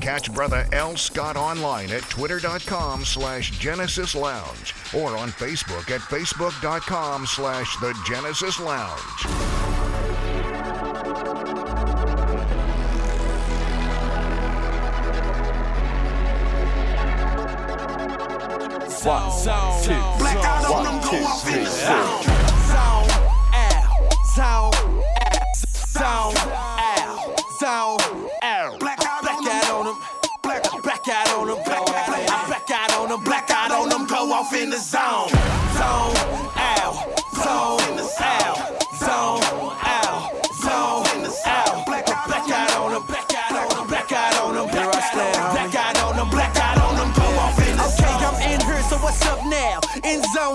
Catch Brother L. Scott online at twitter.com slash Genesis Lounge or on Facebook at facebook.com slash The Genesis Lounge. One, two, Blackout on them, go in the zone. Zone, ow, zone, zone, ow, zone, ow. Blackout on Blackout on them. Black, blackout on them. Blackout, on them. Blackout on them. Go off in the. Zone,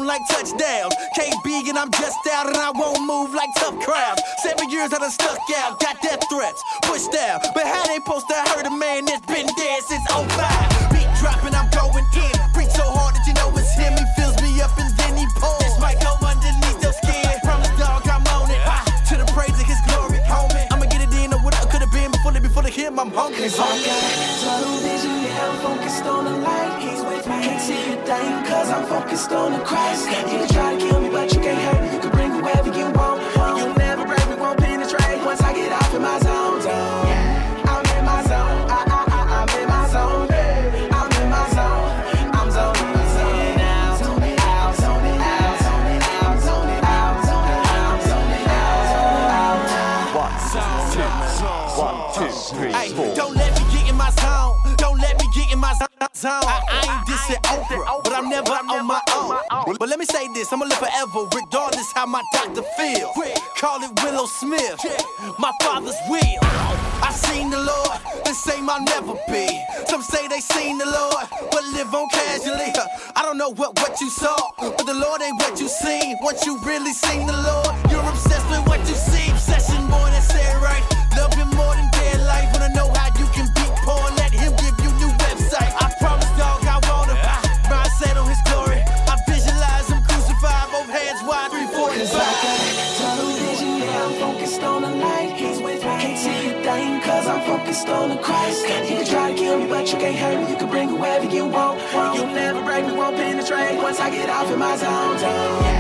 like touchdowns. KB and I'm just out and I won't move like tough crowds. Seven years I done stuck out, got death threats, pushed down. But how they supposed to hurt a man that's been dead since 05? Beat dropping, I'm going in. Breathe so hard that you know it's him. He fills me up and then he pulls. This might go underneath your skin. Promise dog, I'm on it. Ah, to the praise of his glory, homie. I'ma get it in or what I could have been before they before hit. I'm hungry. Got cause I'm focused on the Christ. You try to kill me, in my zo- zone. I, I ain't dissing Oprah, but I'm never on my own. But let me say this, I'ma live forever, regardless how my doctor feels. Call it Willow Smith, my father's will. I seen the Lord, the same I'll never be. Some say they seen the Lord, but live on casually. I don't know what, what you saw, but the Lord ain't what you seen. Once you really seen the Lord, you're obsessed with what you see. The Christ. You can try to kill me, but you can't hurt me. You can bring me wherever you want. You'll never break me, won't penetrate. Once I get off in my zone, zone.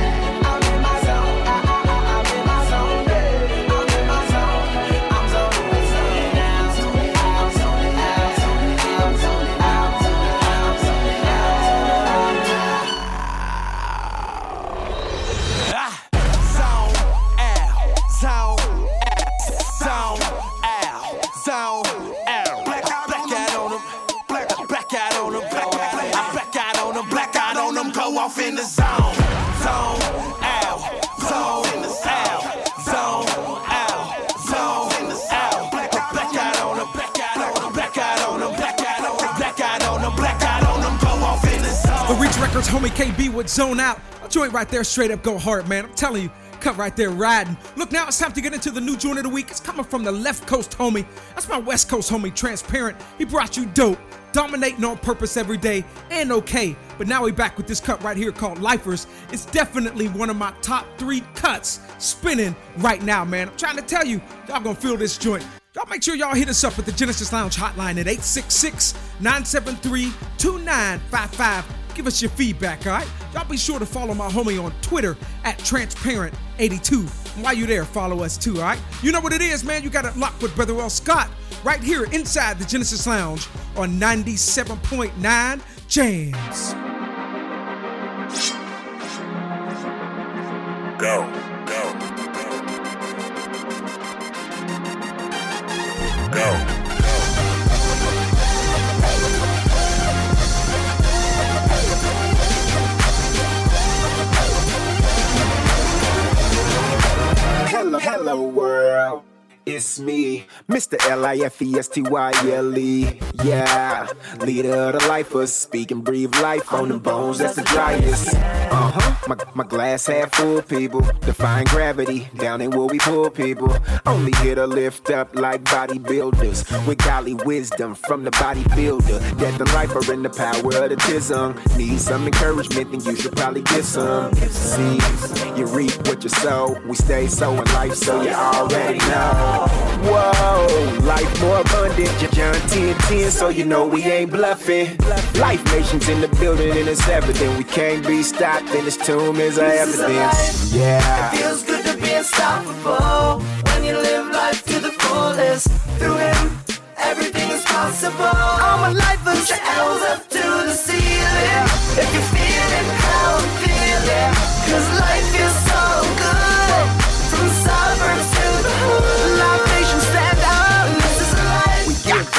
Homie KB would zone out. A joint right there, straight up go hard, man. I'm telling you, cut right there riding. Look, now it's time to get into the new joint of the week. It's coming from the left coast homie. That's my west coast homie, Transparent. He brought you dope, dominating on purpose every day, and okay. But now we back with this cut right here called Lifers. It's definitely one of my top three cuts spinning right now, man. I'm trying to tell you, y'all gonna feel this joint. Y'all make sure y'all hit us up at the Genesis Lounge hotline at 866 973 2955. Give us your feedback, all right? Y'all be sure to follow my homie on Twitter at Transparent82. And while you're there, follow us too, all right? You know what it is, man. You got it locked with Brother L. Scott right here inside the Genesis Lounge on 97.9 Jams. Go, go, go. Go. hello world. It's me, Mr. L I F E S T Y L E. Yeah, leader of the lifers, speak and breathe life on the bones that's the driest. Uh huh. My, my glass half full, people. Defying gravity, down in where we pull people. Only here to lift up like bodybuilders with golly wisdom from the bodybuilder. And life are in the power of the tism. Need some encouragement, then you should probably get some. See, you reap what you sow. We stay sowing life, so you already know. Whoa, life more abundant. John 10 10, so you know we ain't bluffing. Life nations in the building, and it's everything. we can't be stopped. And this tomb is our evidence. Yeah. It feels good to be unstoppable when you live life to the fullest. Through him, everything is possible. All my life, put your elbows up to the ceiling. If you're feeling how I'm feeling, cause life feels so good.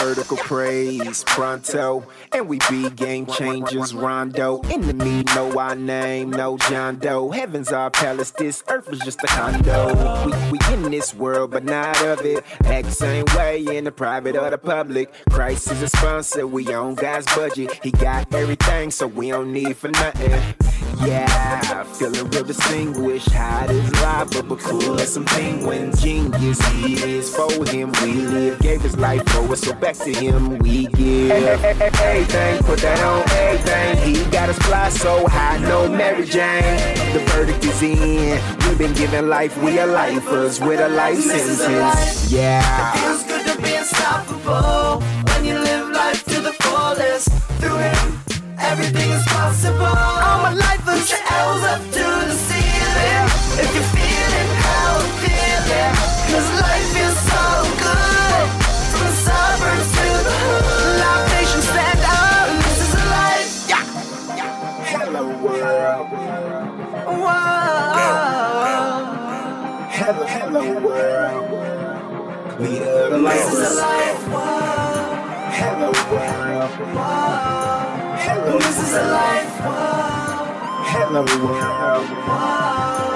Vertical praise pronto, and we be game changers. Rondo, in enemy know our name, no John Doe. Heaven's our palace, this earth is just a condo. We, we in this world, but not of it. Act same way in the private or the public. Christ is a sponsor, we on God's budget. He got everything, so we don't need for nothing. Yeah, feeling real distinguished, hot as lava, but cool as some penguins. Genius, he is for him. We live, gave his life for us, so back to him we give. hey Everything, put that on everything. He got us fly so high, no Mary Jane. The verdict is in. We've been given life, we are lifers with a life sentence. It Yeah. feels good to be unstoppable when you live life to the fullest. Through him, everything is possible. Up to the ceiling. If you're feeling how I'm feeling, cause life feels so good. From the suburbs to the hood, Live Nation stand up. This is a life. Yeah. Hello world. Whoa. Hello, hello world. Leader of the This is a life. life. Hello world. Hello. This is a life. Hello world.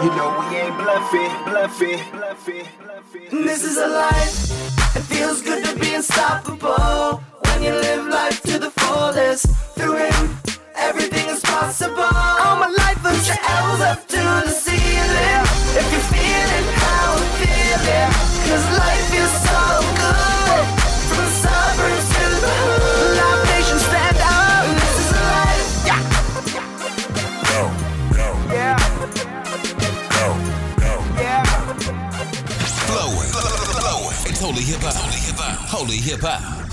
You know we ain't bluffing, bluffing, bluffing, bluffing. This is a life. It feels good to be unstoppable when you live life to the fullest. Through him, everything is possible. All my life, put your elbows up to the ceiling. If you're feeling how I'm feeling, cause life feels so Holy hip hop.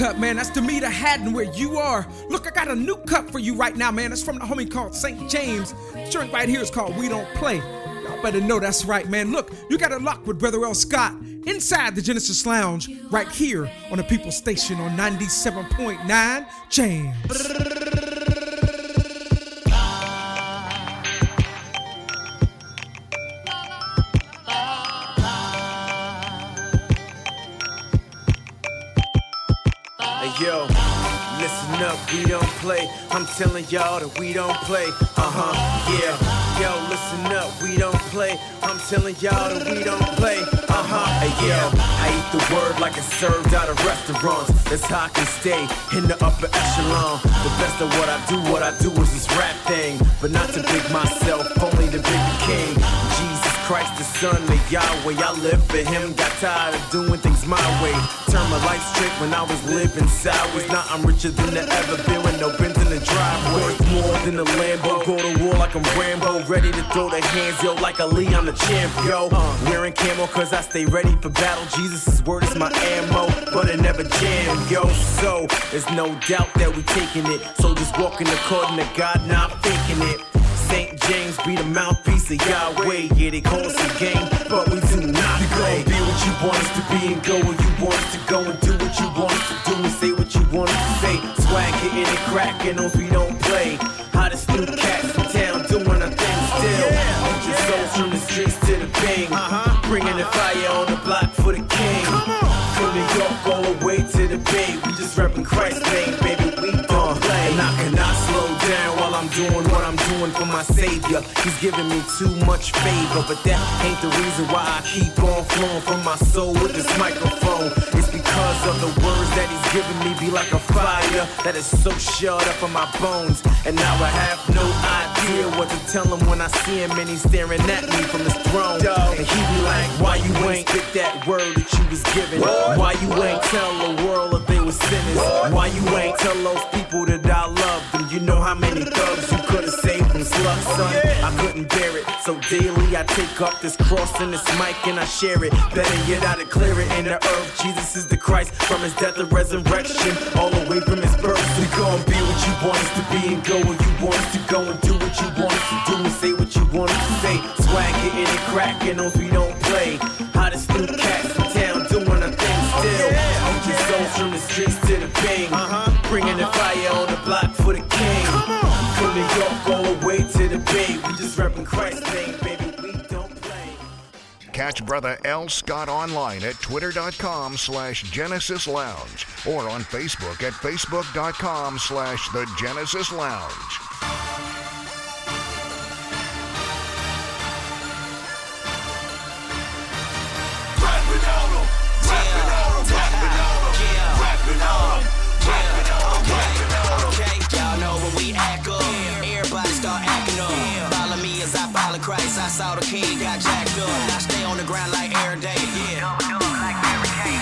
Cut, man. That's Deitrick Haddon where you are. Look, I got a new cup for you right now, man. It's from the homie called St. James. This joint right here is called We Don't Play. Y'all better know that's right, man. Look, you got it lock with Brother L. Scott inside the Genesis Lounge right here on the People Station on 97.9 Jams. Telling y'all that we don't play. Uh huh, yeah. Yo, listen up, we don't play. I'm telling y'all that we don't play. Uh huh, hey yo. I eat the word like it's served out of restaurants. That's how I can stay in the upper echelon. The best of what I do, what I do is this rap thing. But not to big myself, only Son of Yahweh. I live for Him. Got tired of doing things my way. Turned my life straight when I was living sideways. Now I'm richer than I ever been with no bins in the driveway. Worth more than a Lambo. Go to war like I'm Rambo. Ready to throw the hands, yo, like Ali. I'm the champ, yo. Uh. Wearing camo cause I stay ready for battle. Jesus' word is my ammo, but it never jam, yo. So there's no doubt that we taking it. So just walking according to God, not faking it. St. James be the mouthpiece of Yahweh. Yeah, they call us a game, but we do not play. Be what you want us to be and go where you want us to go and do what you want us to do and say what you want us to say. Swag hitting and cracking those we don't play. Hottest new cats in town doing our thing oh, still. Put your souls from the streets to the bang. Uh-huh. Bringing the uh-huh. fire on the block for the king. From New York all the way to the Bay. We just repping Christ's name, baby. Doing what I'm doing for my savior. He's giving me too much favor, but that ain't the reason why I keep on flowing from my soul with this microphone. It's because of the words that he's giving me be like a fire that is so shut up on my bones. And now I have no idea what to tell him when I see him and he's staring at me from his throne. And he be like, Why you ain't spit that word that you was given? Why you ain't tell the world that they was sinners? Why you ain't tell those people that I love them? You know how many thugs you could have saved son? I couldn't bear it, so daily I take up this cross and this mic and I share it. Better yet, I declare it in the earth. Jesus is the Christ from his death and resurrection, all the way from his birth. We gon' be what you want us to be and go where you want us to go and do what you want us to do and say what you want us to say. Swag hitting and cracking those we don't play. Hottest new cats in town doing our thing still. I'm just souls from the streets to the bang. Uh-huh. Bringing the fire on the block for the king. New York all the way to the Bay. We just repping Christ's name, baby. We don't play. Catch Brother L. Scott online at twitter.com slash Genesis Lounge or on Facebook at facebook.com slash The Genesis Lounge. Saw the king got jacked up. I stay on the ground like every day. Yeah.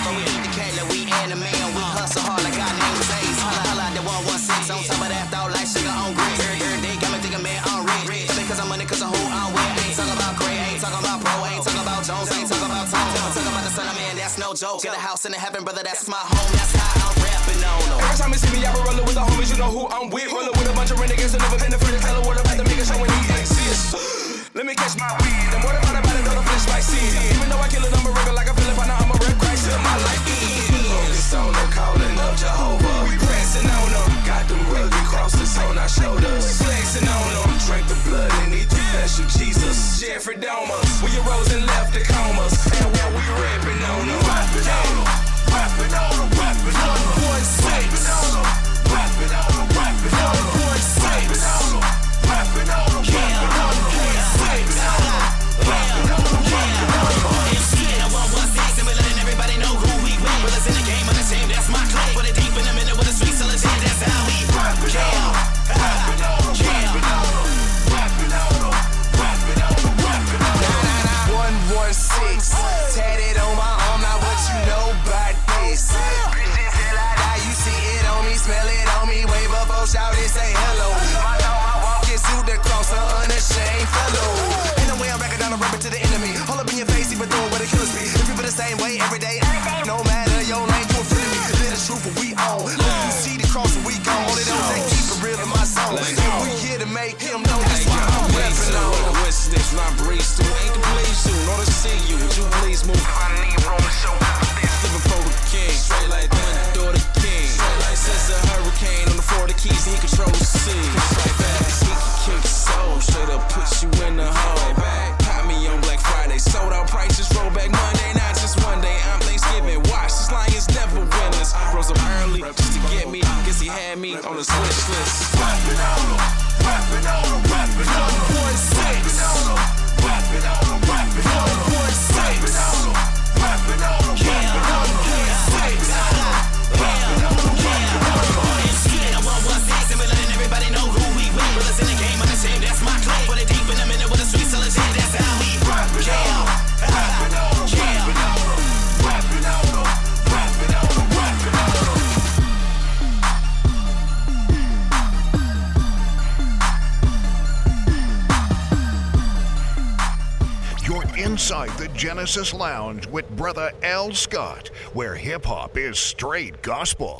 So we eat the cat like we anime and we uh. hustle hard like our name is Ace. Holla, holla the 116 on top of that thought like sugar on grid. Every, every day got me thinking, man, I'm rich. Because I'm money, I'm who I'm with. Ain't talking about Gray, ain't talking about Pro, ain't talking about Jones, ain't talking about Tom. Talking about the son of man, that's no joke. Got a house in the heaven, brother, that's my home. That's how I'm rapping on 'em. Every time you see me, I be rolling with the homies, you know who I'm with. Rolling Me my weed. What about it, know the flesh like seed. Even though I kill it, I'm a like a I'm a red Christ my life. Focus on them, calling up Jehovah. We pressing on them. Got them rugged crosses on our shoulders. Flexing on them. Drink the blood and eat the flesh of Jesus. Jeffrey Dahmer. Genesis Lounge with brother L. Scott, where hip hop is straight gospel.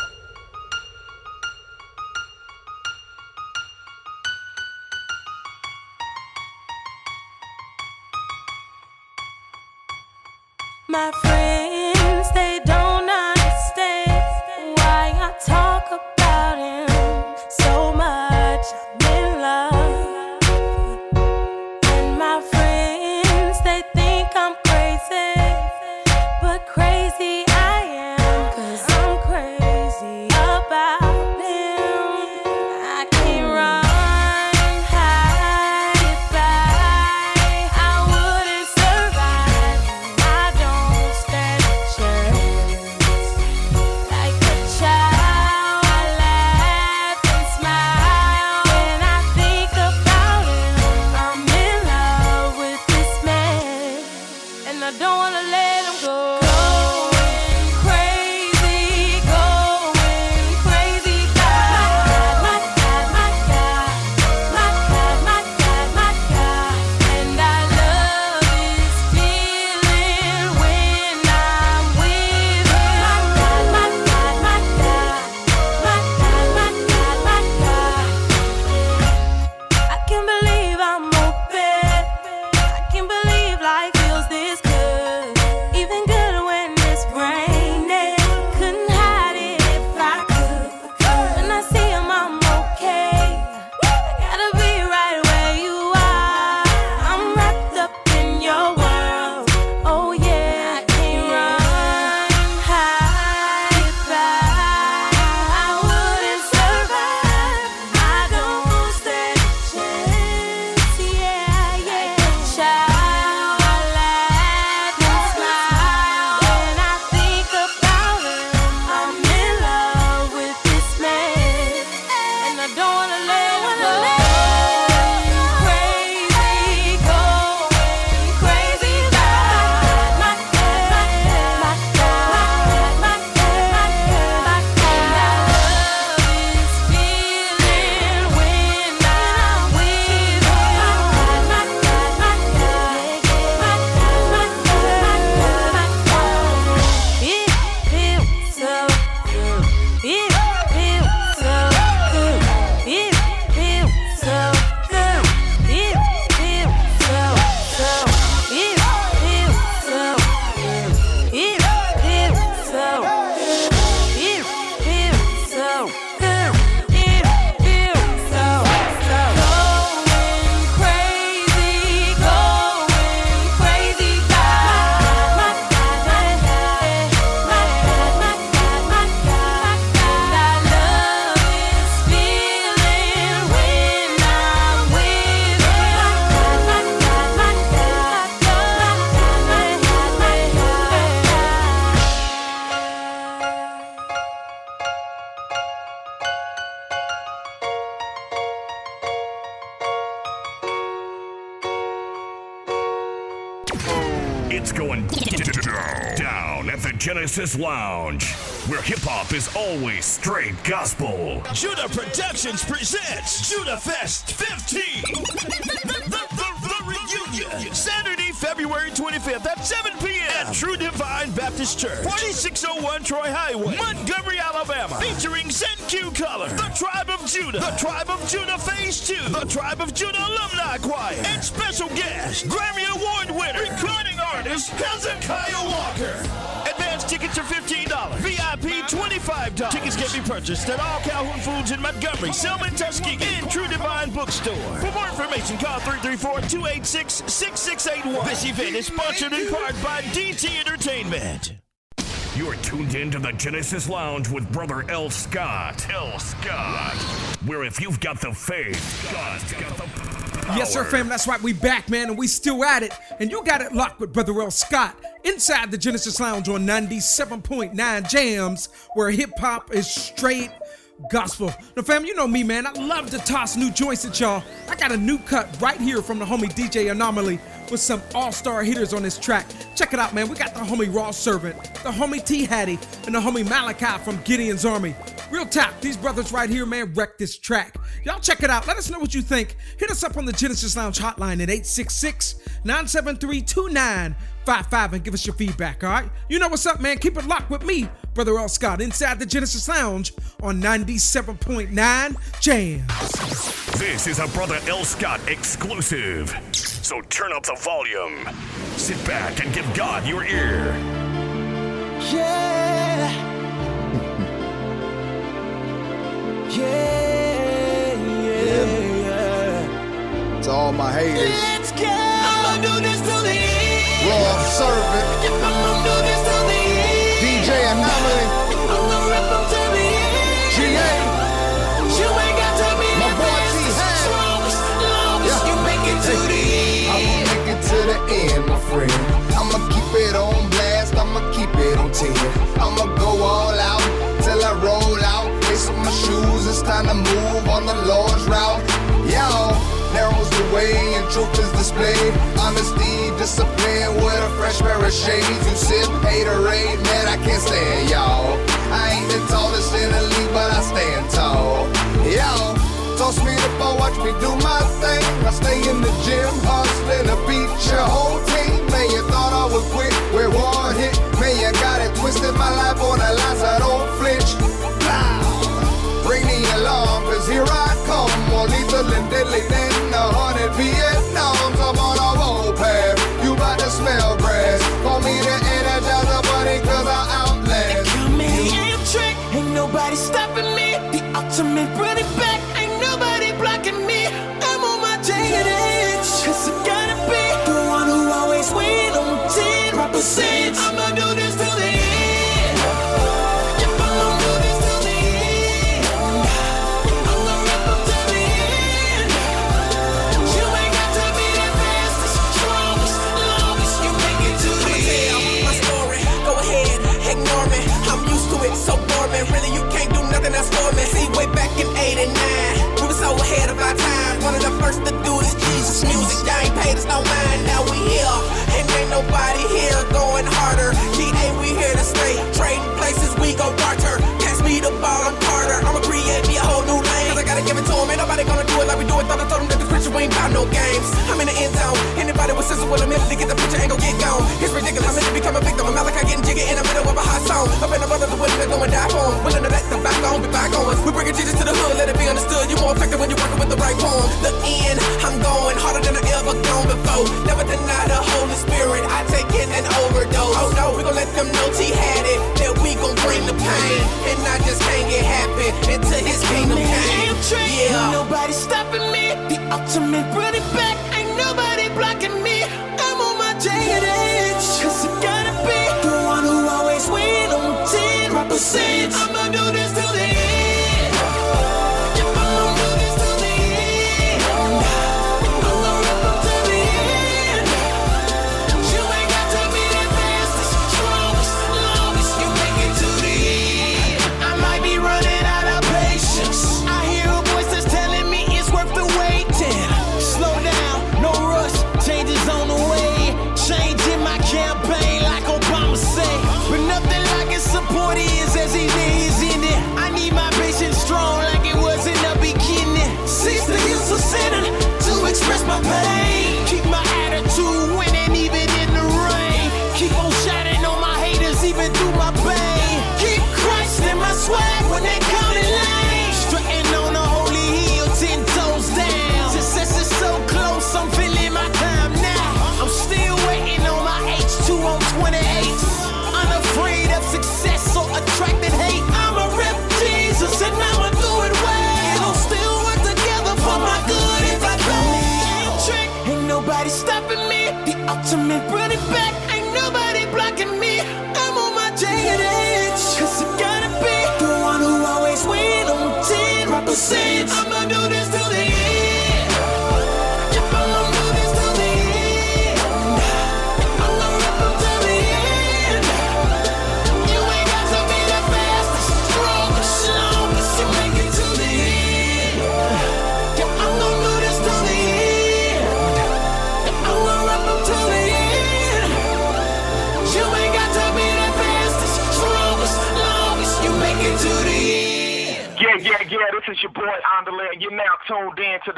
is always straight gospel. Judah Productions presents Judah Fest 15. the, reunion. Saturday, February 25th at 7 p.m. at True Divine Baptist Church, 4601 Troy Highway, Montgomery, Alabama. Featuring Zen Q Color, The Tribe of Judah, The Tribe of Judah Phase 2, The Tribe of Judah Alumni Choir, and special guest, Grammy Award winner, recording artist, Hezekiah Walker. Advance tickets are 15 VIP $25. Tickets can be purchased at all Calhoun Foods in Montgomery, Selma, Tuskegee, and True Divine Bookstore. For more information, call 334-286-6681. This event is sponsored in part by DT Entertainment. You're tuned in to the Genesis Lounge with brother L. Scott. L. Scott. Where if you've got the faith, God's got the power. Yes, sir, fam. That's right. We back, man, and we still at it. And you got it locked with Brother L. Scott inside the Genesis Lounge on 97.9 Jams, where hip hop is straight gospel. Now, fam, you know me, man. I love to toss new joints at y'all. I got a new cut right here from the homie DJ Anomaly with some all-star hitters on this track. Check it out, man. We got the homie Raw Servant, the homie T Hattie, and the homie Malachi from Gideon's Army. Real tap, these brothers right here, man, wreck this track. Y'all check it out. Let us know what you think. Hit us up on the Genesis Lounge hotline at 866 973 2955 and give us your feedback, all right? You know what's up, man. Keep it locked with me, Brother L. Scott, inside the Genesis Lounge on 97.9 Jams. This is a brother L. Scott exclusive. So turn up the volume. Sit back and give God your ear. Yeah. Yeah, yeah, yeah. To all my haters. Let's go. I'ma do this till the end. Raw servant. Time to move on the Lord's route. Y'all, narrows the way and truth is displayed. Honesty, discipline with a fresh pair of shades. You sip haterade, man, I can't stand y'all. I ain't the tallest in the league, but I stand tall. Y'all. Toss me the ball, watch me do my thing. I stay in the gym, hustling to beat your whole team. Man, you thought I was quick where one hit. Man, you got it twisted. My life on the line, so I don't flinch. Blah. Bring the alarm, cause here I come. More lethal and deadly than a hundred Vietnams. I'm on a warpath. You bout to smell grass. Call me the energizer bunny, cause I outlast. Come in, trick. Ain't nobody stopping me. The ultimate Never deny the Holy Spirit. I take in an overdose. Oh no, we gon' let them know T had it. That we gon' bring the pain. And I just can't get happy until his kingdom came. Yeah. nobody stopping me. The ultimate running back.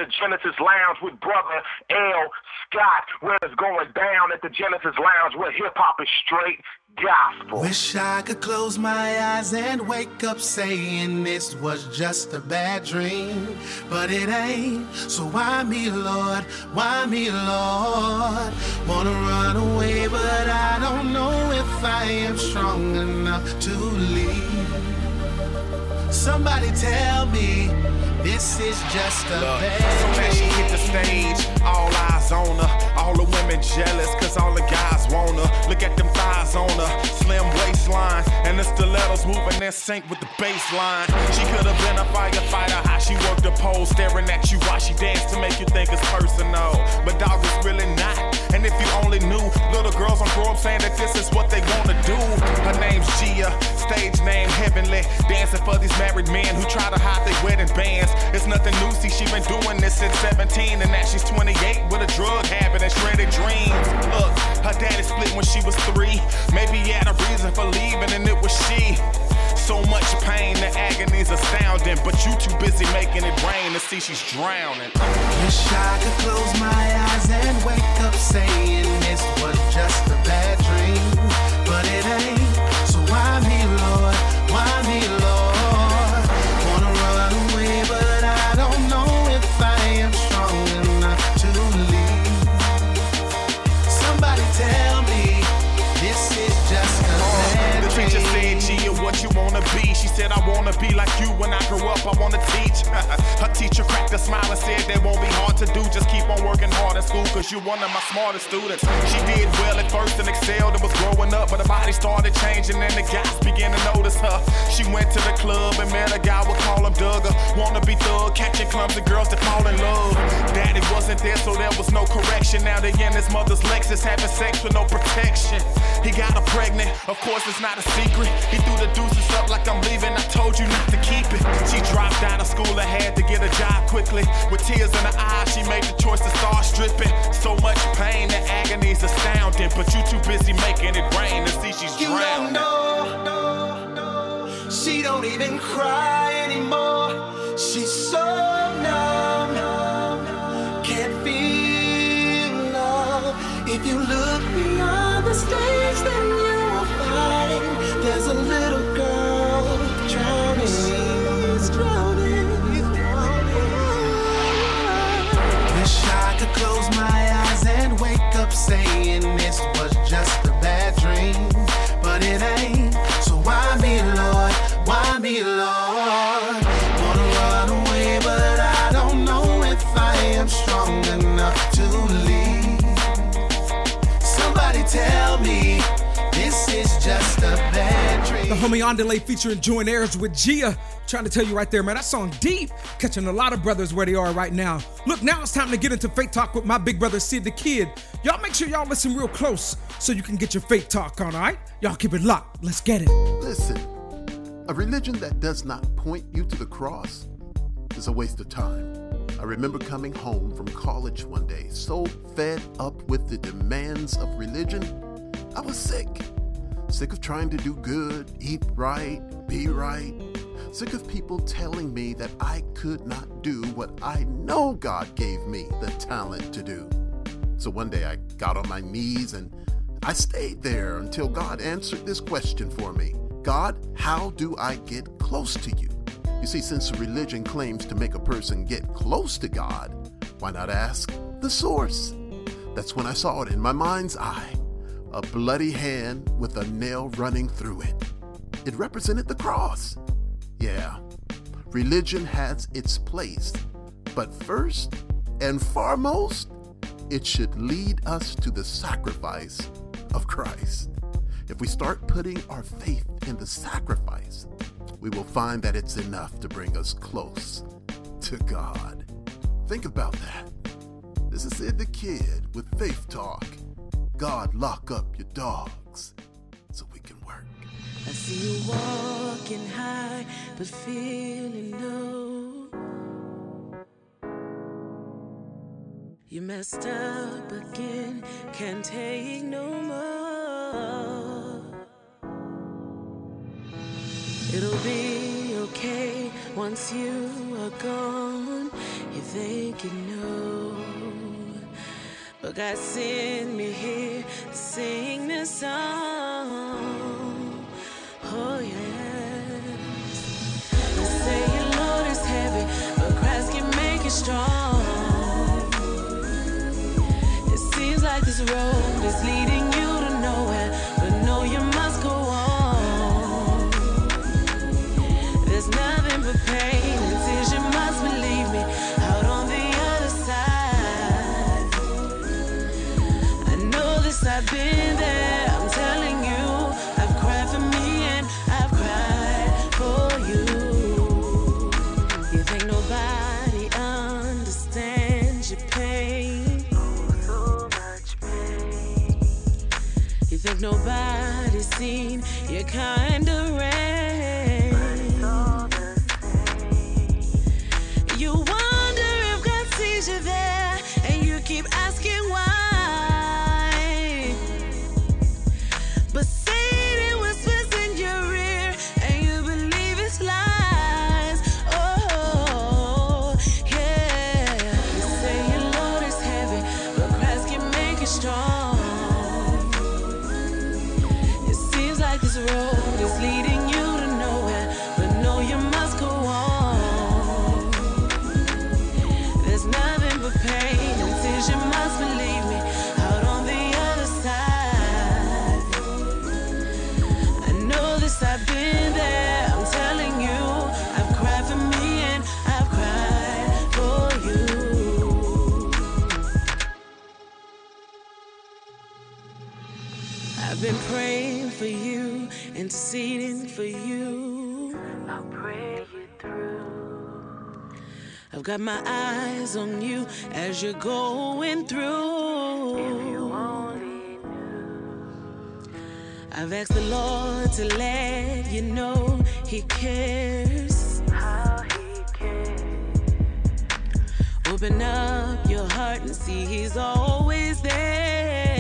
The Genesis Lounge with brother L. Scott, where it's going down at the Genesis Lounge, where hip hop is straight gospel. Wish I could close my eyes and wake up saying this was just a bad dream, but it ain't. So why me, Lord? Why me, Lord? Wanna run away, but I don't know if I am strong enough to leave. Somebody tell me this is just a Look, bad soon as she hit the stage, all eyes on her. All the women jealous, cause all the guys want her. Look at them thighs on her, slim waistline. And the stilettos moving in sync with the baseline. She could have been a firefighter, how she worked the pole, staring at you while she danced to make you think it's personal. But dog, it's really not. And if you only knew, little girls don't grow up saying that this is what they wanna do. Her name's Gia, stage name Heavenly. Dancing for these married men who try to hide their wedding bands. It's nothing new, see, she been doing this since 17, and now she's 28 with a drug habit and shredded dreams. Look, her daddy split when she was three. Maybe he had a reason for leaving, and it was she. So much pain, the agony's astounding. But you too busy making it rain to see she's drowning. Wish I could close my eyes and wake up saying this was just a bad dream, but it ain't. Said, I wanna be like you when I grow up, I wanna teach. Her teacher cracked a smile and said, that won't be hard to do. Just keep on working hard at school, cause you're one of my smartest students. She did well at first and excelled and was growing up, but her body started changing and the guys began to notice her. She went to the club and met a guy, we'll call him Duggar. Wanna be thug, catching clumsy girls that fall in love. Daddy wasn't there, so there was no correction. Now they in his mother's Lexus having sex with no protection. He got her pregnant, of course it's not a secret. He threw the deuces up like I'm leaving. I told you not to keep it. She dropped out of school and had to get a job quickly. With tears in her eyes, she made the choice to start stripping. So much pain, the agony's astounding. But you too busy making it rain to see she's You don't know. She don't even cry anymore. She's so numb. Can't feel love. If you look beyond the stage, then you will find there's a little saying this was just homie Andale featuring Join Airs with Gia. Trying to tell you right there, man, that song deep, catching a lot of brothers where they are right now. Look, now it's time to get into Faith Talk with my big brother Sid the Kid. Y'all make sure y'all listen real close so you can get your Faith Talk on, all right? Y'all keep it locked. Let's get it. Listen, a religion that does not point you to the cross is a waste of time. I remember coming home from college one day, so fed up with the demands of religion, I was sick. Sick of trying to do good, eat right, be right. Sick of people telling me that I could not do what I know God gave me the talent to do. So one day I got on my knees and I stayed there until God answered this question for me God, how do I get close to you? You see, since religion claims to make a person get close to God, why not ask the source? That's when I saw it in my mind's eye a bloody hand with a nail running through it. It represented the cross. Yeah, religion has its place, but first and foremost, it should lead us to the sacrifice of Christ. If we start putting our faith in the sacrifice, we will find that it's enough to bring us close to God. Think about that. This is Sid the Kid with Faith Talk. God, lock up your dogs so we can work. I see you walking high, but feeling low. You messed up again, can't take no more. It'll be okay once you are gone. You think you know. But God sent me here to sing this song. Oh, yes. You say your load is heavy, but Christ can make it strong. It seems like this road is leading I've been there. I'm telling you, I've cried for me and I've cried for you. You think nobody understands your pain? So much pain. You think nobody's seen your kind of rain? You must believe me. Out on the other side, I know this. I've been there. I'm telling you, I've cried for me and I've cried for you. I've been praying for you, interceding for you. I've got my eyes on you as you're going through. If you only knew. I've asked the Lord to let you know He cares. How He cares. Open up your heart and see He's always there.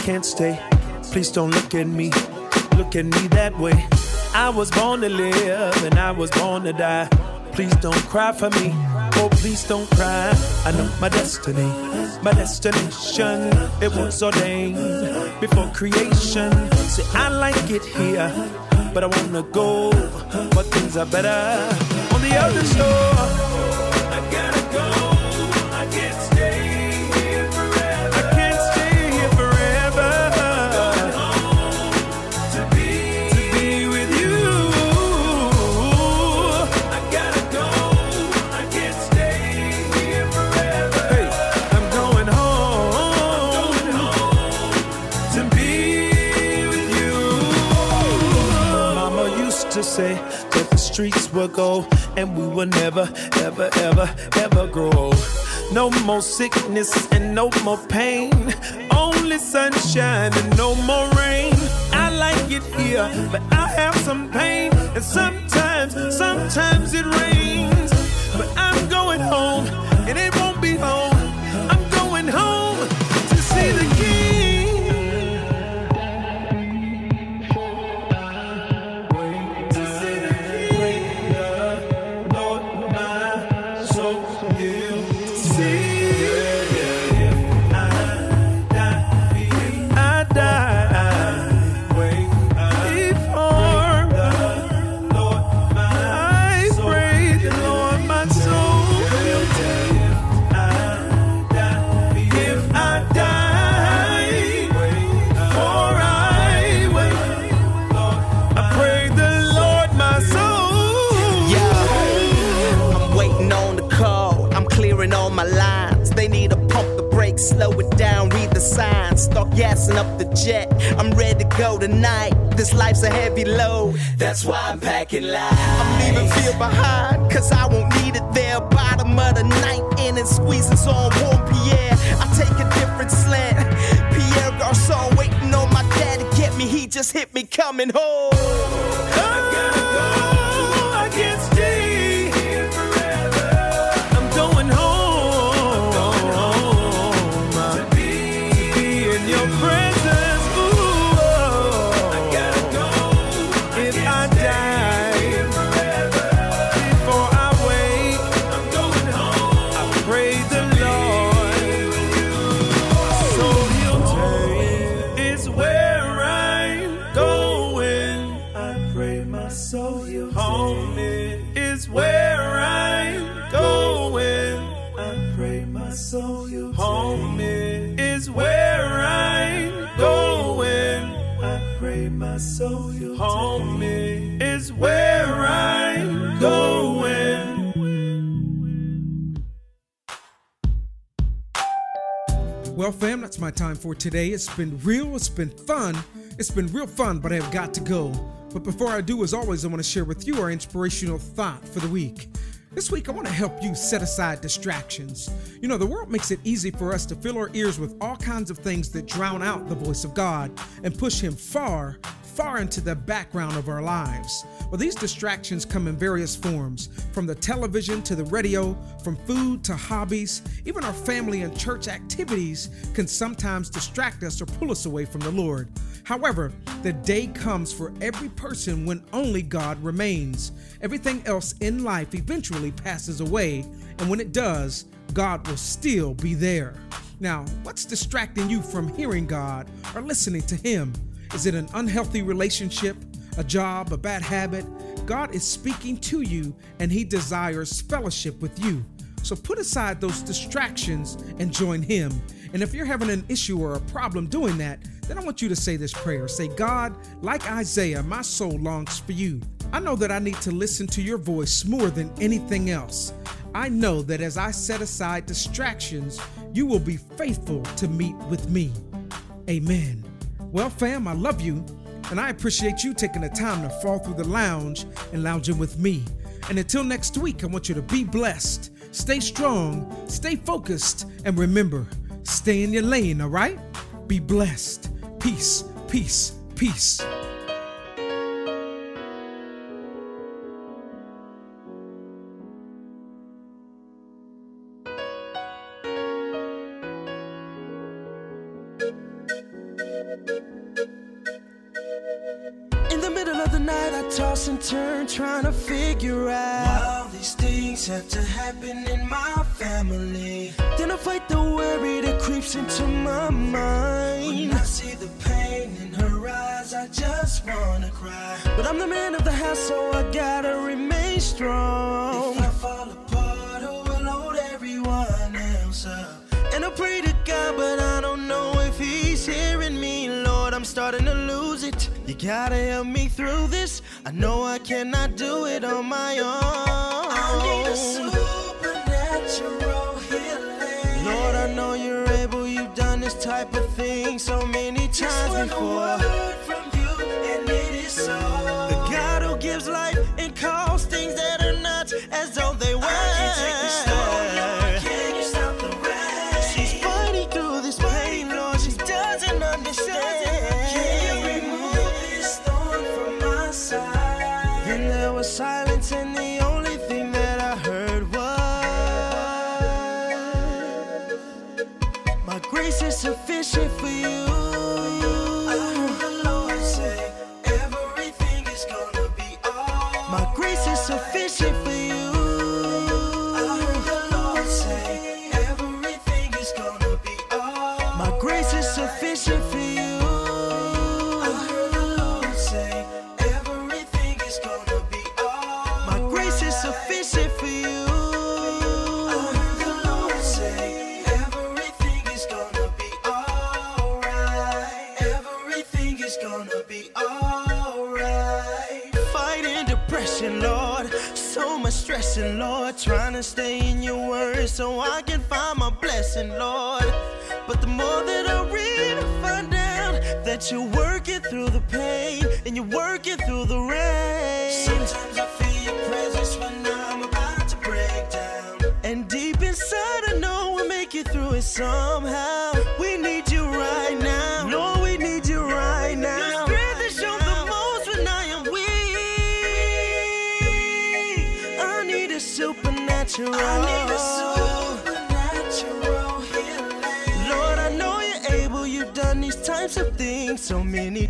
Can't stay. Please don't look at me, look at me that way. I was born to live and I was born to die. Please don't cry for me. Oh, please don't cry. I know my destiny, my destination. It was ordained before creation. Say, I like it here, but I wanna go. But things are better on the other shore. Will go and we will never, ever, ever, ever grow. No more sickness and no more pain. Only sunshine and no more rain. I like it here, but I have some pain. And sometimes, sometimes it rains. But I'm going home, and it won't be home. I'm going home to see the king. Gassing up the jet. I'm ready to go tonight. This life's a heavy load. That's why I'm packing light. I'm leaving fear behind, cause I won't need it there. Bottom of the night, in and squeezing so on warm Pierre. I take a different slant. Pierre Garcon waiting on my dad to get me. He just hit me coming home. I Fam, that's my time for today. It's been real, it's been fun. It's been real fun, but I've got to go. But before I do, as always, I want to share with you our inspirational thought for the week. This week, I want to help you set aside distractions. You know, the world makes it easy for us to fill our ears with all kinds of things that drown out the voice of God and push Him far, far into the background of our lives. Well, these distractions come in various forms from the television to the radio, from food to hobbies. Even our family and church activities can sometimes distract us or pull us away from the Lord. However, the day comes for every person when only God remains. Everything else in life eventually passes away, and when it does, God will still be there. Now, what's distracting you from hearing God or listening to Him? Is it an unhealthy relationship, a job, a bad habit? God is speaking to you and He desires fellowship with you. So put aside those distractions and join Him. And if you're having an issue or a problem doing that, then I want you to say this prayer. Say, God, like Isaiah, my soul longs for you. I know that I need to listen to your voice more than anything else. I know that as I set aside distractions, you will be faithful to meet with me. Amen. Well, fam, I love you, and I appreciate you taking the time to fall through the lounge and lounging with me. And until next week, I want you to be blessed, stay strong, stay focused, and remember, stay in your lane, all right? Be blessed. Peace, peace, peace. turn trying to figure out all these things have to happen in my family. Then I fight the worry that creeps into my mind. When I see the pain in her eyes, I just wanna cry. But I'm the man of the house, so I gotta remain strong. If I fall apart, who will hold everyone else up. And I pray to God, but I gotta help me through this. I know I cannot do it on my own. I need a supernatural healing. Lord, I know you're able. You've done this type of thing so many times before. I from you, and it is so. The God who gives life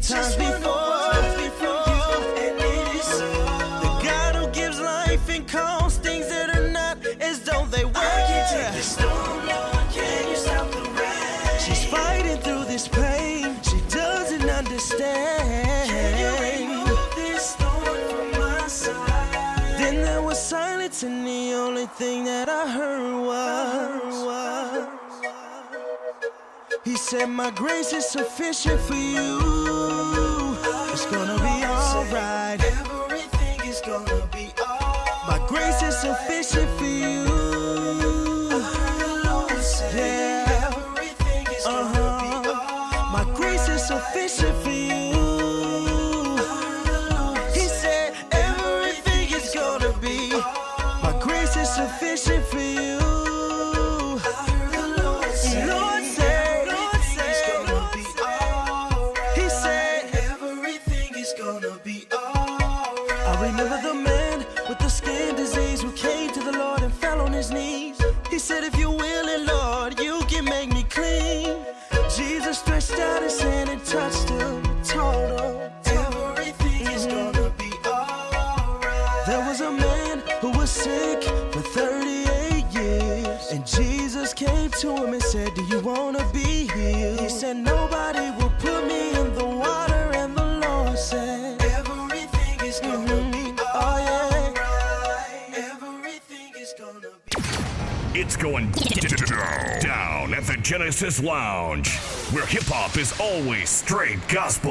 times before. And my grace is sufficient for you. always straight gospel.